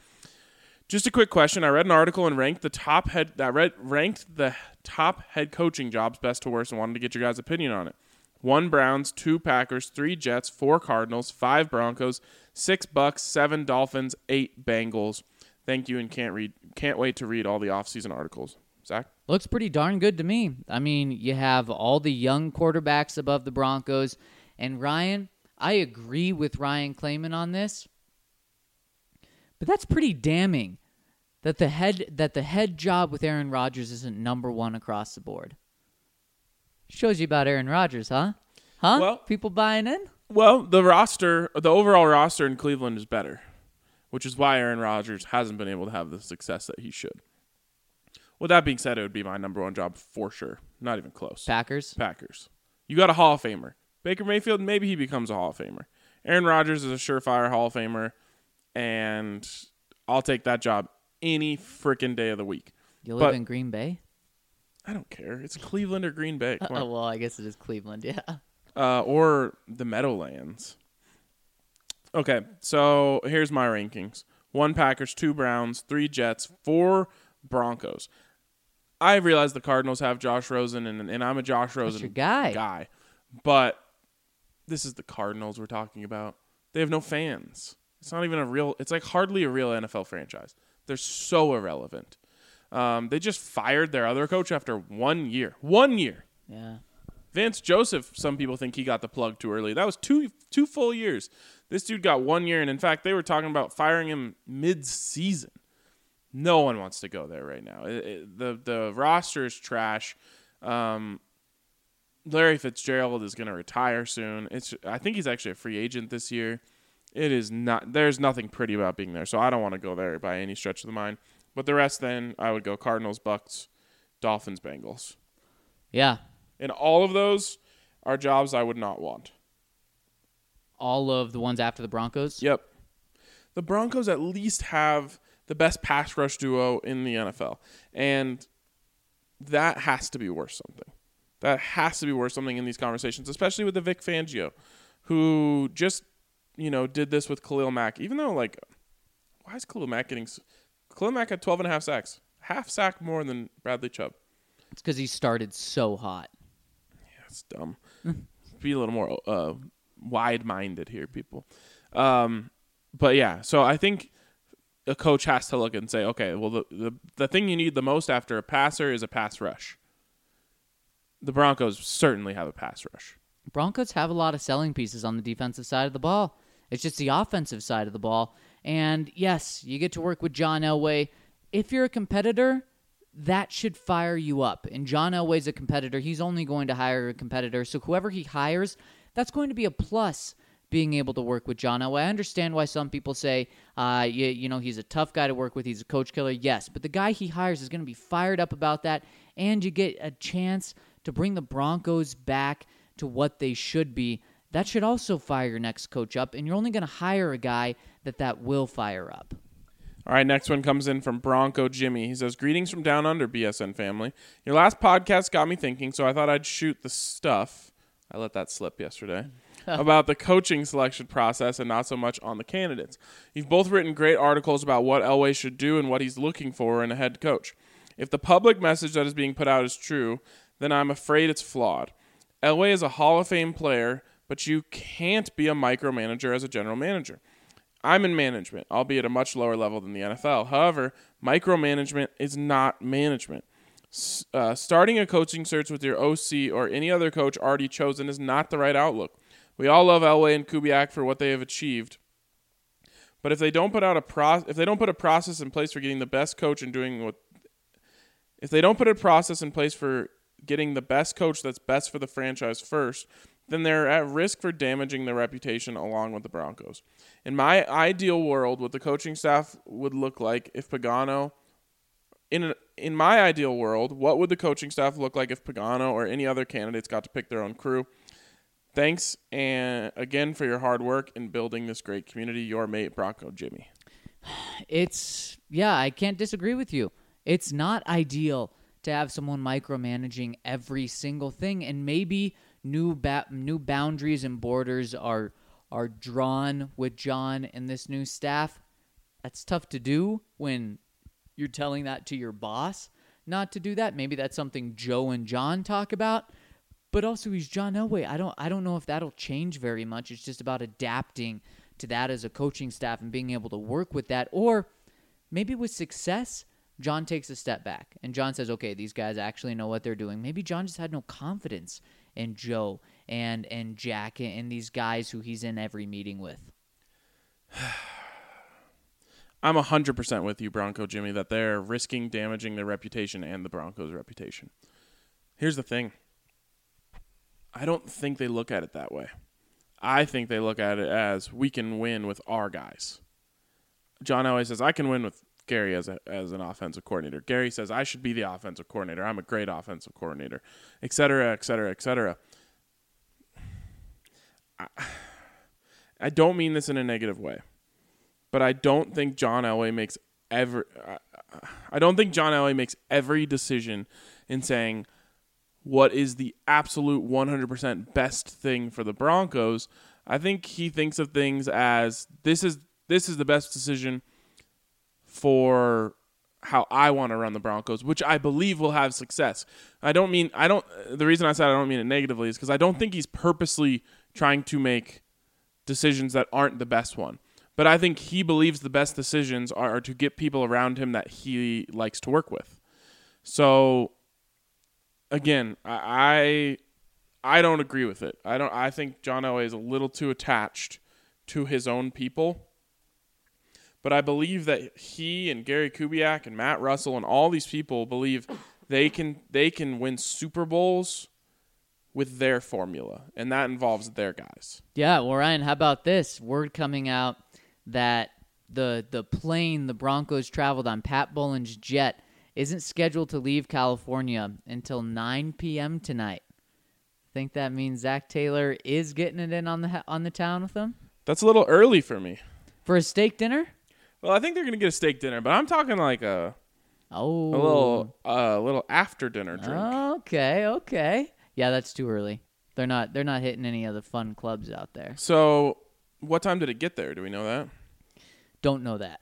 Just a quick question. I read an article and ranked the top head. Read ranked the top head coaching jobs, best to worst, and wanted to get your guys' opinion on it. One Browns, two Packers, three Jets, four Cardinals, five Broncos, six Bucks, seven Dolphins, eight Bengals. Thank you, and can't read. Can't wait to read all the offseason articles. Zach. Looks pretty darn good to me. I mean, you have all the young quarterbacks above the Broncos. And Ryan, I agree with Ryan Clayman on this. But that's pretty damning that the head that the head job with Aaron Rodgers isn't number one across the board. Shows you about Aaron Rodgers, huh? Huh? Well- People buying in? Well, the roster, the overall roster in Cleveland is better, which is why Aaron Rodgers hasn't been able to have the success that he should. With that being said, it would be my number one job for sure. Not even close. Packers. Packers. You got a Hall of Famer. Baker Mayfield, maybe he becomes a Hall of Famer. Aaron Rodgers is a surefire Hall of Famer, and I'll take that job any freaking day of the week. You live But- in Green Bay? I don't care. It's Cleveland or Green Bay. Come [laughs] on. Oh well, I guess it is Cleveland, yeah. uh, or the Meadowlands. Okay, so here's my rankings: one Packers, two Browns, three Jets, four Broncos. I realize the Cardinals have Josh Rosen, and, and I'm a Josh Rosen guy. guy, but this is the Cardinals we're talking about. They have no fans. It's not even a real. It's like hardly a real NFL franchise. They're so irrelevant. Um, they just fired their other coach after one year. One year. Yeah. Vance Joseph, some people think he got the plug too early. That was two two full years. This dude got one year, and in fact, they were talking about firing him mid-season. No one wants to go there right now. It- it- the the roster is trash. Um, Larry Fitzgerald is going to retire soon. It's I think he's actually a free agent this year. It is not. There's nothing pretty about being there, so I don't want to go there by any stretch of the mind. But the rest, then I would go Cardinals, Bucks, Dolphins, Bengals. Yeah. And all of those are jobs I would not want. All of the ones after the Broncos? Yep. The Broncos at least have the best pass rush duo in the NFL. And that has to be worth something. That has to be worth something in these conversations, especially with the Vic Fangio, who just, you know, did this with Khalil Mack. Even though, like, why is Khalil Mack getting. s- Khalil Mack had 12 and a half sacks. Half sack more than Bradley Chubb. It's because he started so hot. Yeah, it's dumb. [laughs] Be a little more uh, wide-minded here, people. Um, but yeah, so I think a coach has to look and say, okay, well, the, the the thing you need the most after a passer is a pass rush. The Broncos certainly have a pass rush. Broncos have a lot of selling pieces on the defensive side of the ball. It's just the offensive side of the ball. And yes, you get to work with John Elway. If you're a competitor, that should fire you up. And John Elway's a competitor. He's only going to hire a competitor. So whoever he hires, that's going to be a plus being able to work with John Elway. I understand why some people say, uh, you, you know, he's a tough guy to work with. He's a coach killer. Yes, but the guy he hires is going to be fired up about that. And you get a chance to bring the Broncos back to what they should be. That should also fire your next coach up. And you're only going to hire a guy that that will fire up. All right, next one comes in from Bronco Jimmy. He says, Greetings from down under, BSN family. Your last podcast got me thinking, so I thought I'd shoot the stuff. I let that slip yesterday. [laughs] about the coaching selection process and not so much on the candidates. You've both written great articles about what Elway should do and what he's looking for in a head coach. If the public message that is being put out is true, then I'm afraid it's flawed. Elway is a Hall of Fame player, but you can't be a micromanager as a general manager. I'm in management, albeit a much lower level than the NFL. However, micromanagement is not management. Uh, starting a coaching search with your OC or any other coach already chosen is not the right outlook. We all love Elway and Kubiak for what they have achieved, but if they don't put out a pro- if they don't put a process in place for getting the best coach and doing what, if they don't put a process in place for getting the best coach that's best for the franchise first, then they're at risk for damaging their reputation along with the Broncos. In my ideal world, what the coaching staff would look like if Pagano in a, in my ideal world, what would the coaching staff look like if Pagano or any other candidates got to pick their own crew? Thanks and again for your hard work in building this great community. Your mate Bronco Jimmy. [sighs] It's yeah, I can't disagree with you. It's not ideal to have someone micromanaging every single thing, and maybe new ba- new boundaries and borders are are drawn with John and this new staff. That's tough to do when you're telling that to your boss not to do that. Maybe that's something Joe and John talk about. But also he's John Elway. I don't I don't know if that'll change very much. It's just about adapting to that as a coaching staff and being able to work with that. Or maybe with success, John takes a step back and John says, "Okay, these guys actually know what they're doing." Maybe John just had no confidence in Joe and and Jack and these guys who he's in every meeting with. [sighs] I'm 100% with you, Bronco Jimmy, that they're risking damaging their reputation and the Broncos' reputation. Here's the thing I don't think they look at it that way. I think they look at it as we can win with our guys. John Elway says, I can win with Gary as, a, as an offensive coordinator. Gary says, I should be the offensive coordinator. I'm a great offensive coordinator, et cetera, et cetera, et cetera. I, I don't mean this in a negative way but I don't think John Elway makes every. I don't think John Elway makes every decision in saying what is the absolute 100% best thing for the Broncos. I think he thinks of things as this is this is the best decision for how I want to run the Broncos, which I believe will have success. I don't mean I don't the reason I said I don't mean it negatively is because I don't think he's purposely trying to make decisions that aren't the best one. But I think he believes the best decisions are, to get people around him that he likes to work with. So again, I I don't agree with it. I don't I think John Elway is a little too attached to his own people. But I believe that he and Gary Kubiak and Matt Russell and all these people believe they can they can win Super Bowls with their formula, and that involves their guys. Yeah, well, Ryan, how about this word coming out that the the plane the Broncos traveled on, Pat Bowlen's jet, isn't scheduled to leave California until 9 p.m. tonight. Think that means Zac Taylor is getting it in on the on the town with them That's a little early for me. for a steak dinner. Well, I think they're gonna get a steak dinner, but I'm talking like a Oh, a little uh, little after dinner drink. Okay, okay. Yeah, that's too early. They're not they're not hitting any of the fun clubs out there. So, what time did it get there? Do we know that? Don't know that.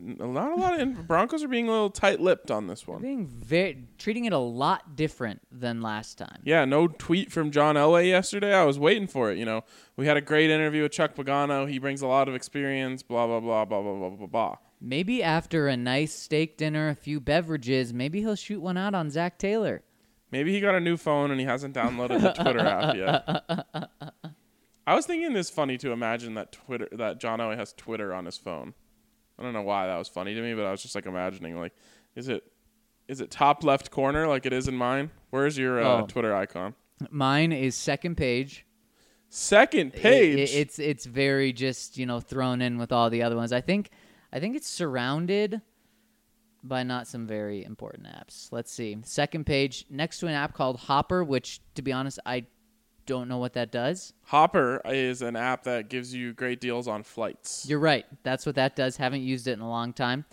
Not a lot of Broncos are being a little tight-lipped on this one. Being very treating it a lot different than last time. Yeah, no tweet from John Elway yesterday. I was waiting for it. You know, we had a great interview with Chuck Pagano. He brings a lot of experience. Blah blah blah blah blah blah blah blah. Maybe after a nice steak dinner, a few beverages, maybe he'll shoot one out on Zac Taylor. Maybe he got a new phone and he hasn't downloaded the Twitter app yet. [laughs] I was thinking it's funny to imagine that Twitter that John Elway has Twitter on his phone. I don't know why that was funny to me, but I was just like imagining like, is it is it top left corner like it is in mine? Where's your uh, Oh. Twitter icon? Mine is second page. Second I- I- page. it's it's very just you know thrown in with all the other ones. I think I think it's surrounded by not some very important apps. Let's see. Second page next to an app called Hopper, which to be honest I don't know what that does. Hopper is an app that gives you great deals on flights. You're right. That's what that does. Haven't used it in a long time.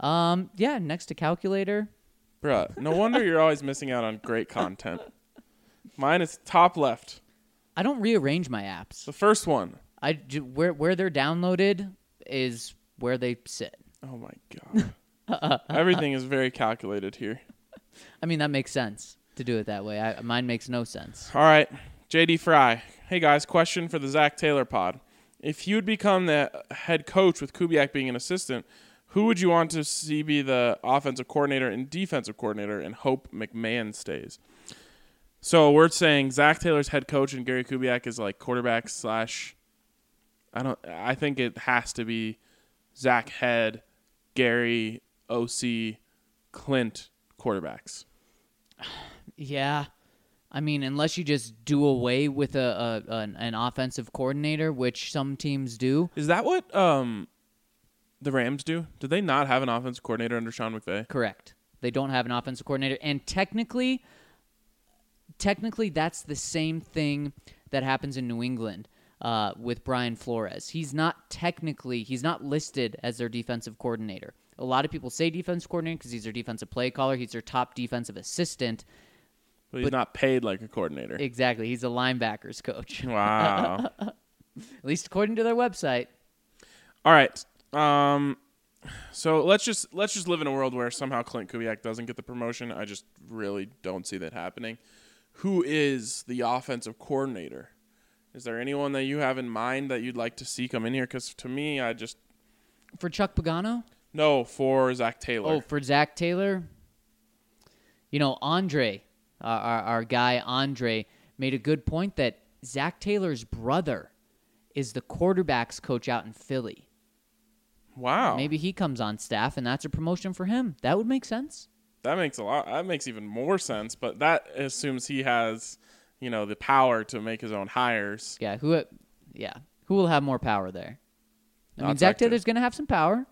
Um, yeah, next to calculator. Bruh, no wonder you're always missing out on great content. Mine is top left. I don't rearrange my apps. The first one. I where where they're downloaded is where they sit. Oh my god. [laughs] Everything is very calculated here. I mean, that makes sense to do it that way. I, mine makes no sense. All right, JD Fry. Hey guys, question for the Zac Taylor pod. If you'd become the head coach with Kubiak being an assistant, who would you want to see be the offensive coordinator and defensive coordinator and hope McMahon stays? So we're saying Zac Taylor's head coach and Gary Kubiak is like quarterback slash. I don't. I think it has to be Zach head, Gary OC, Clint quarterbacks. [sighs] Yeah. I mean, unless you just do away with a, a an, an offensive coordinator, which some teams do. Is that what um the Rams do? Do they not have an offensive coordinator under Sean McVay? Correct. They don't have an offensive coordinator, and technically, technically, that's the same thing that happens in New England uh, with Brian Flores. He's not technically he's not listed as their defensive coordinator. A lot of people say defense coordinator because he's their defensive play caller. He's their top defensive assistant. But he's But- not paid like a coordinator. Exactly, he's a linebackers coach. [laughs] wow. At least according to their website. All right. Um so let's just let's just live in a world where somehow Clint Kubiak doesn't get the promotion. I just really don't see that happening. Who is the offensive coordinator? Is there anyone that you have in mind that you'd like to see come in here? Because to me, I just For Chuck Pagano? no for Zac Taylor. Oh, for Zac Taylor, you know, Andre, uh, our, our guy Andre, made a good point that Zac Taylor's brother is the quarterbacks coach out in Philly. wow. Maybe he comes on staff and that's a promotion for him. That would make sense. That makes a lot. That makes even more sense. But that assumes he has, you know, the power to make his own hires. Yeah, who yeah, who will have more power there? I mean, Not Zach Zac Taylor. Taylor's going to have some power.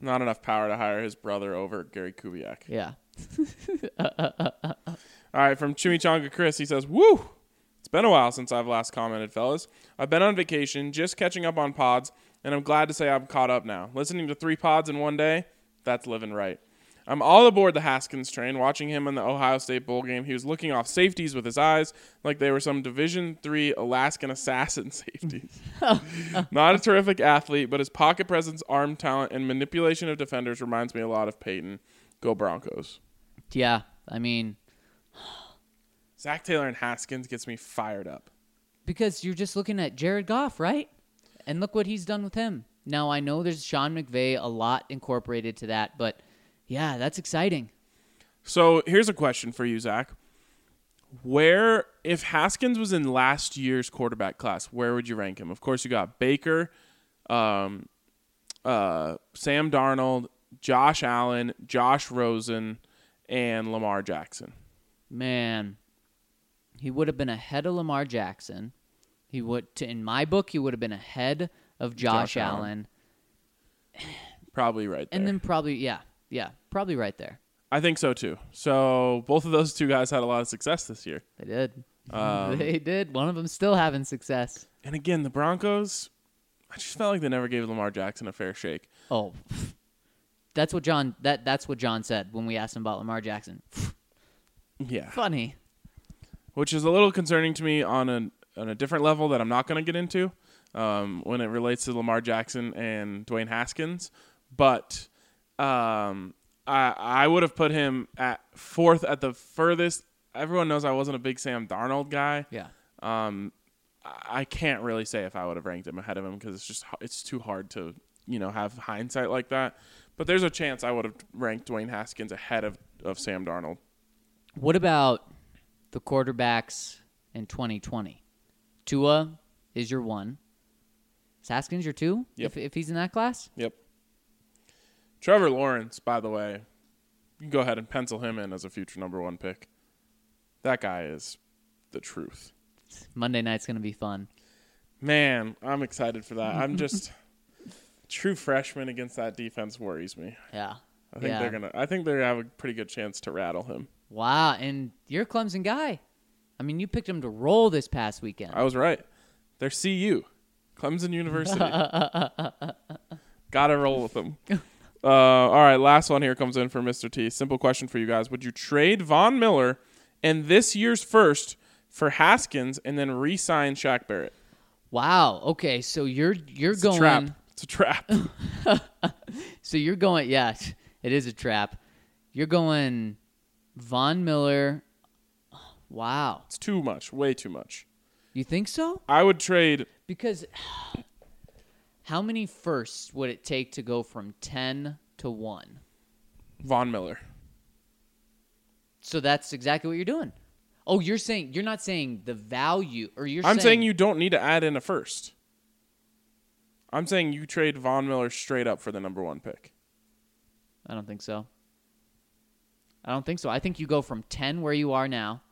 Not enough power to hire his brother over Gary Kubiak. Yeah. [laughs] All right, from Chimichanga Chris, he says, "Woo! It's been a while since I've last commented, fellas. I've been on vacation, just catching up on pods, and I'm glad to say I'm caught up now. Listening to three pods in one day, that's living right." I'm all aboard the Haskins train. Watching him in the Ohio State bowl game, he was looking off safeties with his eyes like they were some Division three Alaskan assassin [laughs] safeties. [laughs] Not a terrific athlete, but his pocket presence, arm talent, and manipulation of defenders reminds me a lot of Peyton. Go Broncos. Yeah, I mean, Zac Taylor and Haskins gets me fired up. Because you're just looking at Jared Goff, right? And look what he's done with him. Now I know there's Sean McVay a lot incorporated to that, but yeah, that's exciting. So here's a question for you, Zach. Where, if Haskins was in last year's quarterback class, where would you rank him? Of course, you got Baker, um, uh, Sam Darnold, Josh Allen, Josh Rosen, and Lamar Jackson. Man, he would have been ahead of Lamar Jackson. He would, to, in my book, he would have been ahead of Josh, Josh Allen. Allen, Probably right there. and then probably yeah, yeah, probably right there. I think so too. So both of those two guys had a lot of success this year. They did. [laughs] Um, they did. One of them still having success. And again, the Broncos, I just felt like they never gave Lamar Jackson a fair shake. Oh, that's what John. That that's what John said when we asked him about Lamar Jackson. [laughs] Yeah. Funny. which is a little concerning to me on a on a different level that I'm not going to get into um, when it relates to Lamar Jackson and Dwayne Haskins. But um, I I would have put him at fourth at the furthest. Everyone knows I wasn't a big Sam Darnold guy. Yeah. Um, I can't really say if I would have ranked him ahead of him because it's just it's too hard to you know have hindsight like that. But there's a chance I would have ranked Dwayne Haskins ahead of, of Sam Darnold. What about the quarterbacks in 2020? Tua is your one. Is Haskins your two? Yep. If, if he's in that class? Yep. Trevor Lawrence, by the way, you can go ahead and pencil him in as a future number one pick. That guy is the truth. Monday night's going to be fun. Man, I'm excited for that. I'm just [laughs] true freshman against that defense worries me. Yeah. I think Yeah. they're gonna. I think they have a pretty good chance to rattle him. Wow. And you're a Clemson guy. I mean, you picked him to roll this past weekend. I was right. They're CU, Clemson University. [laughs] Gotta roll with them. [laughs] Uh, all right, last one here comes in for Mr. T. Simple question for you guys: Would you trade Von Miller and this year's first for Haskins and then re-sign Shaq Barrett? wow. Okay, so you're you're It's going. It's a trap. [laughs] So you're going. Yeah, it is a trap. You're going. Von Miller. Wow. it's too much. Way too much. You think so? I would trade. Because [sighs] how many firsts would it take to go from 10 to 1? Von Miller. So that's exactly what you're doing. Oh, you're saying you're not saying the value or you're I'm saying, saying you don't need to add in a first. I'm saying you trade Von Miller straight up for the number one pick. I don't think so. I don't think so. I think you go from 10 where you are now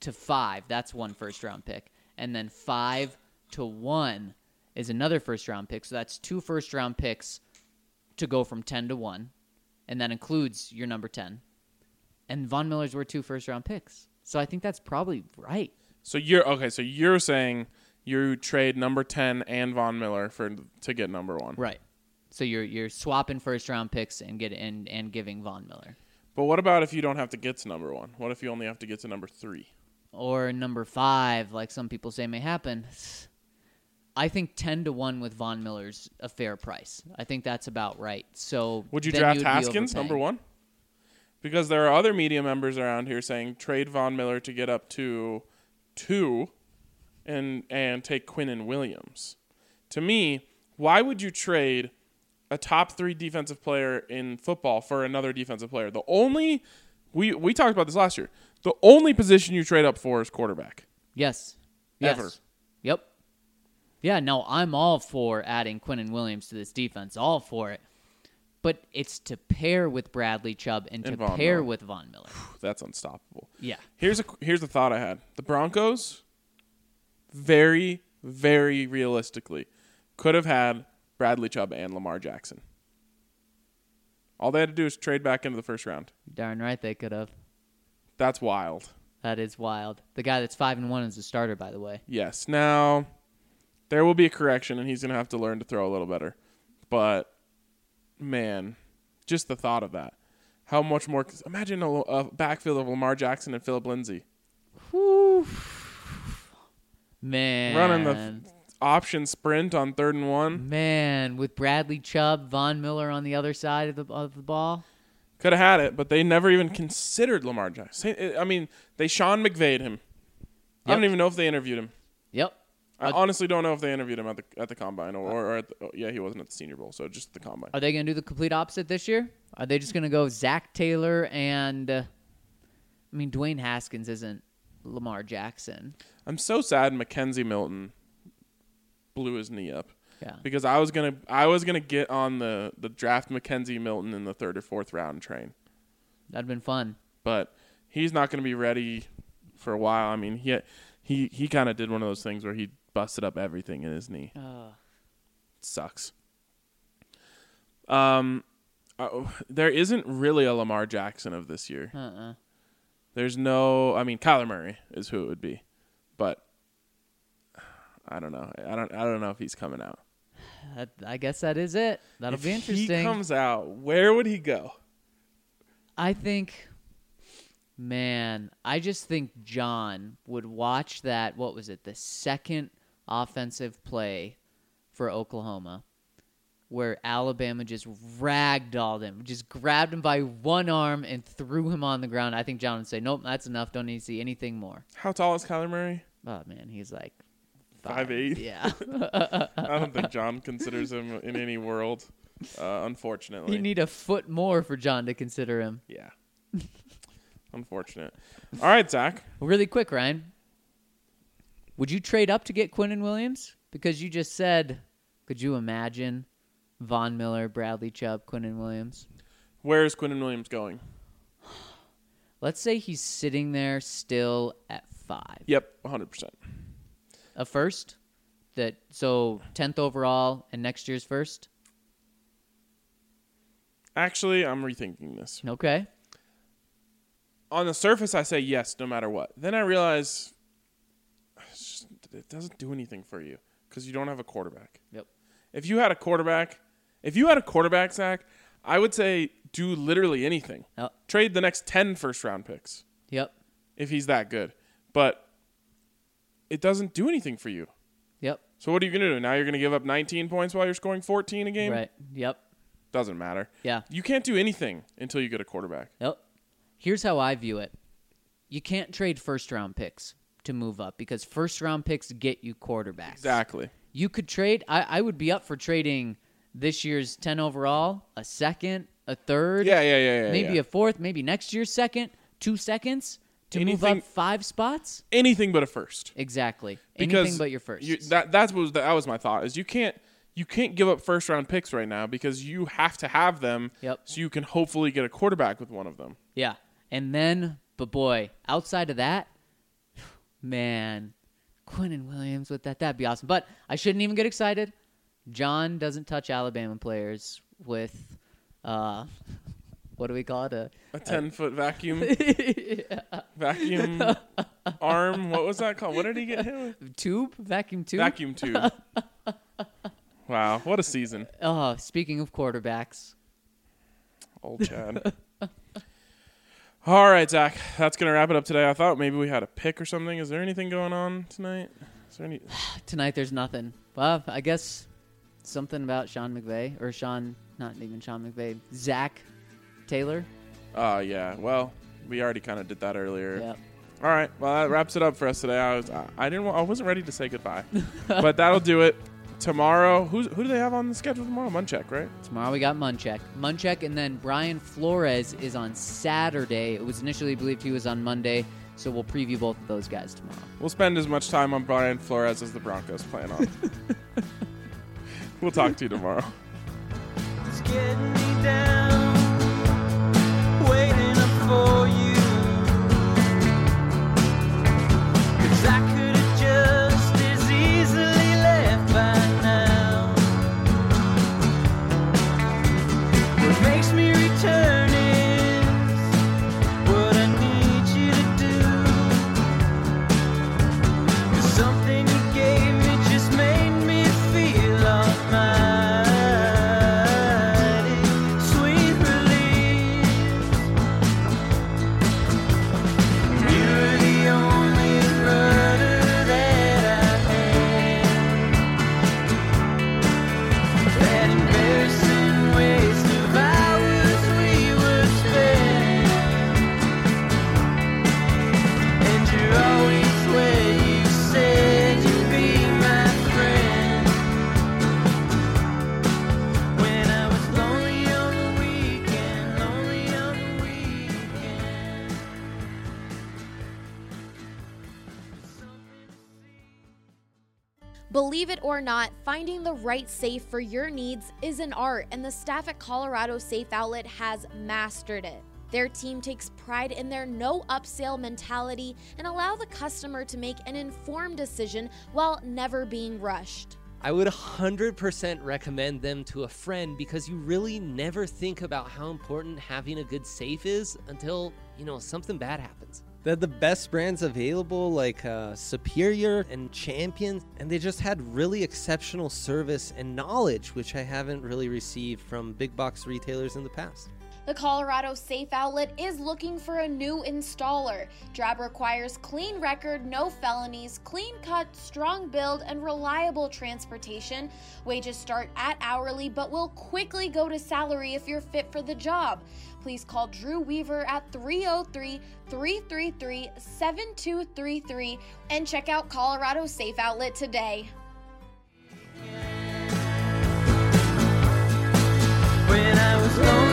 to 5. That's one first round pick. And then 5 to 1 is another first round pick. So that's two first round picks to go from 10 to 1. And that includes your number 10. And Von Miller's were two first round picks. So I think that's probably right. So you're okay. So you're saying you trade number ten and Von Miller for to get number one. Right. So you're you're swapping first round picks and get and and giving Von Miller. But what about if you don't have to get to number one? What if you only have to get to number three? or number five, like some people say may happen. I think ten to one with Von Miller's a fair price. I think that's about right. So Would you draft you'd Haskins number one? Because there are other media members around here saying trade Von Miller to get up to two, and and take Quinnen Williams. To me, why would you trade a top three defensive player in football for another defensive player? The only we we talked about this last year. The only position you trade up for is quarterback. Yes. Yes. Ever. Yep. Yeah. No, I'm all for adding Quinnen Williams to this defense. All for it. But it's to pair with Bradley Chubb and to Von pair Miller. with Von Miller. That's unstoppable. Yeah. Here's a here's a thought I had. The Broncos, very very realistically, could have had Bradley Chubb and Lamar Jackson. All they had to do is trade back into the first round. Darn right they could have. That's wild. That is wild. The guy that's five and one is a starter, by the way. Yes. Now, there will be a correction, and he's going to have to learn to throw a little better. But man, just the thought of that. How much more? Imagine a, a backfield of Lamar Jackson and Philip Lindsay Man. running the option sprint on third and one. Man, with Bradley Chubb, Von Miller on the other side of the of the ball. Could have had it, but they never even considered Lamar Jackson. I mean, they Sean McVayed him. I don't even know if they interviewed him. Yep. I honestly don't know if they interviewed him at the at the combine or, or at the, oh, yeah, he wasn't at the Senior Bowl, so just the combine. Are they going to do the complete opposite this year? Are they just going to go Zac Taylor and uh, I mean Dwayne Haskins isn't Lamar Jackson. I'm so sad McKenzie Milton blew his knee up Yeah. because I was gonna I was gonna get on the the draft McKenzie Milton in the third or fourth round train, That'd been fun. but he's not gonna be ready for a while. I mean, he he he kind of did one of those things where he busted up everything in his knee. Uh, sucks. Um, uh, there isn't really a Lamar Jackson of this year. uh-uh. There's no. I mean, Kyler Murray is who it would be, but I don't know. I don't. I don't know if he's coming out. I guess that is it. That'll if be interesting. He comes out. Where would he go? I think, man, I just think John would watch that. What was it? The second offensive play for Oklahoma, where Alabama just ragdolled him, just grabbed him by one arm and threw him on the ground. I think John would say, "Nope, that's enough. Don't need to see anything more." How tall is Kyler Murray? Oh man, he's like Five eight. Yeah, [laughs] I don't think [laughs] John considers him in any world. Uh, unfortunately. you need a foot more for John to consider him. yeah. Unfortunate. All right, Zach. Really quick, Ryan. Would you trade up to get Quinnen Williams? Because you just said, could you imagine Von Miller, Bradley Chubb, Quinnen Williams? Where is Quinnen Williams going? Let's say he's sitting there still at five. Yep, 100%. A first? That so tenth overall and next year's first? Actually, I'm rethinking this. Okay. on the surface, I say yes, no matter what. Then I realize it doesn't do anything for you because you don't have a quarterback. Yep. If you had a quarterback, if you had a quarterback, Zach, I would say do literally anything. Yep. Trade the next 10 first round picks Yep. if he's that good. But it doesn't do anything for you. Yep. So what are you going to do? Now you're going to give up 19 points while you're scoring 14 a game? Right. Yep. Doesn't matter. Yeah. You can't do anything until you get a quarterback. Yep. Here's how I view it. You can't trade first round picks to move up because first round picks get you quarterbacks. Exactly. You could trade. I, I would be up for trading this year's 10 overall, a second, a third, Yeah, yeah, yeah, yeah. maybe yeah. a fourth, maybe next year's second, two seconds to move up five spots. anything but a first. Exactly. Because Anything but your first. You, that that's was that was my thought is you can't you can't give up first round picks right now because you have to have them Yep. so you can hopefully get a quarterback with one of them. Yeah. And then, but boy, outside of that, [sighs] man, Quinnen Williams with that, that'd be awesome. But I shouldn't even get excited. John doesn't touch Alabama players with, uh, [laughs] what do we call it? A, A ten foot vacuum [laughs] vacuum [laughs] arm. What was that called? What did he get hit with? tube? Vacuum tube? Vacuum tube. wow, what a season. Oh, speaking of quarterbacks, Old Chad. All right, Zach. That's gonna wrap it up today. I thought maybe we had a pick or something. Is there anything going on tonight? Is there any? [sighs] tonight there's nothing. Well, I guess something about Sean McVay, or Sean, not even Sean McVay, Zac Taylor. Oh yeah. Well, we already kind of did that earlier. Yep. All right. Well, that wraps it up for us today. I was I- I didn't I wasn't ready to say goodbye, [laughs] but that'll do it. Tomorrow, who's who do they have on the schedule tomorrow? Munchak, right? Tomorrow we got Munchak. Munchak and then Brian Flores is on Saturday. It was initially believed he was on Monday, so we'll preview both of those guys tomorrow. We'll spend as much time on Brian Flores as the Broncos plan on. [laughs] we'll talk to you tomorrow. It's getting me down, waiting for you. Believe it or not, finding the right safe for your needs is an art, and the staff at Colorado Safe Outlet has mastered it. Their team takes pride in their no upsale mentality and allow the customer to make an informed decision while never being rushed. I would 100% recommend them to a friend because you really never think about how important having a good safe is until, you know, something bad happens. They had the best brands available, like uh, Superior and Champion, and they just had really exceptional service and knowledge, which I haven't really received from big box retailers in the past. The Colorado Safe Outlet is looking for a new installer. Job requires clean record, no felonies, clean cut, strong build, and reliable transportation. Wages start at hourly but will quickly go to salary if you're fit for the job please call Drew Weaver at 303 333 7233 and check out Colorado Safe Outlet today. When I was lonely,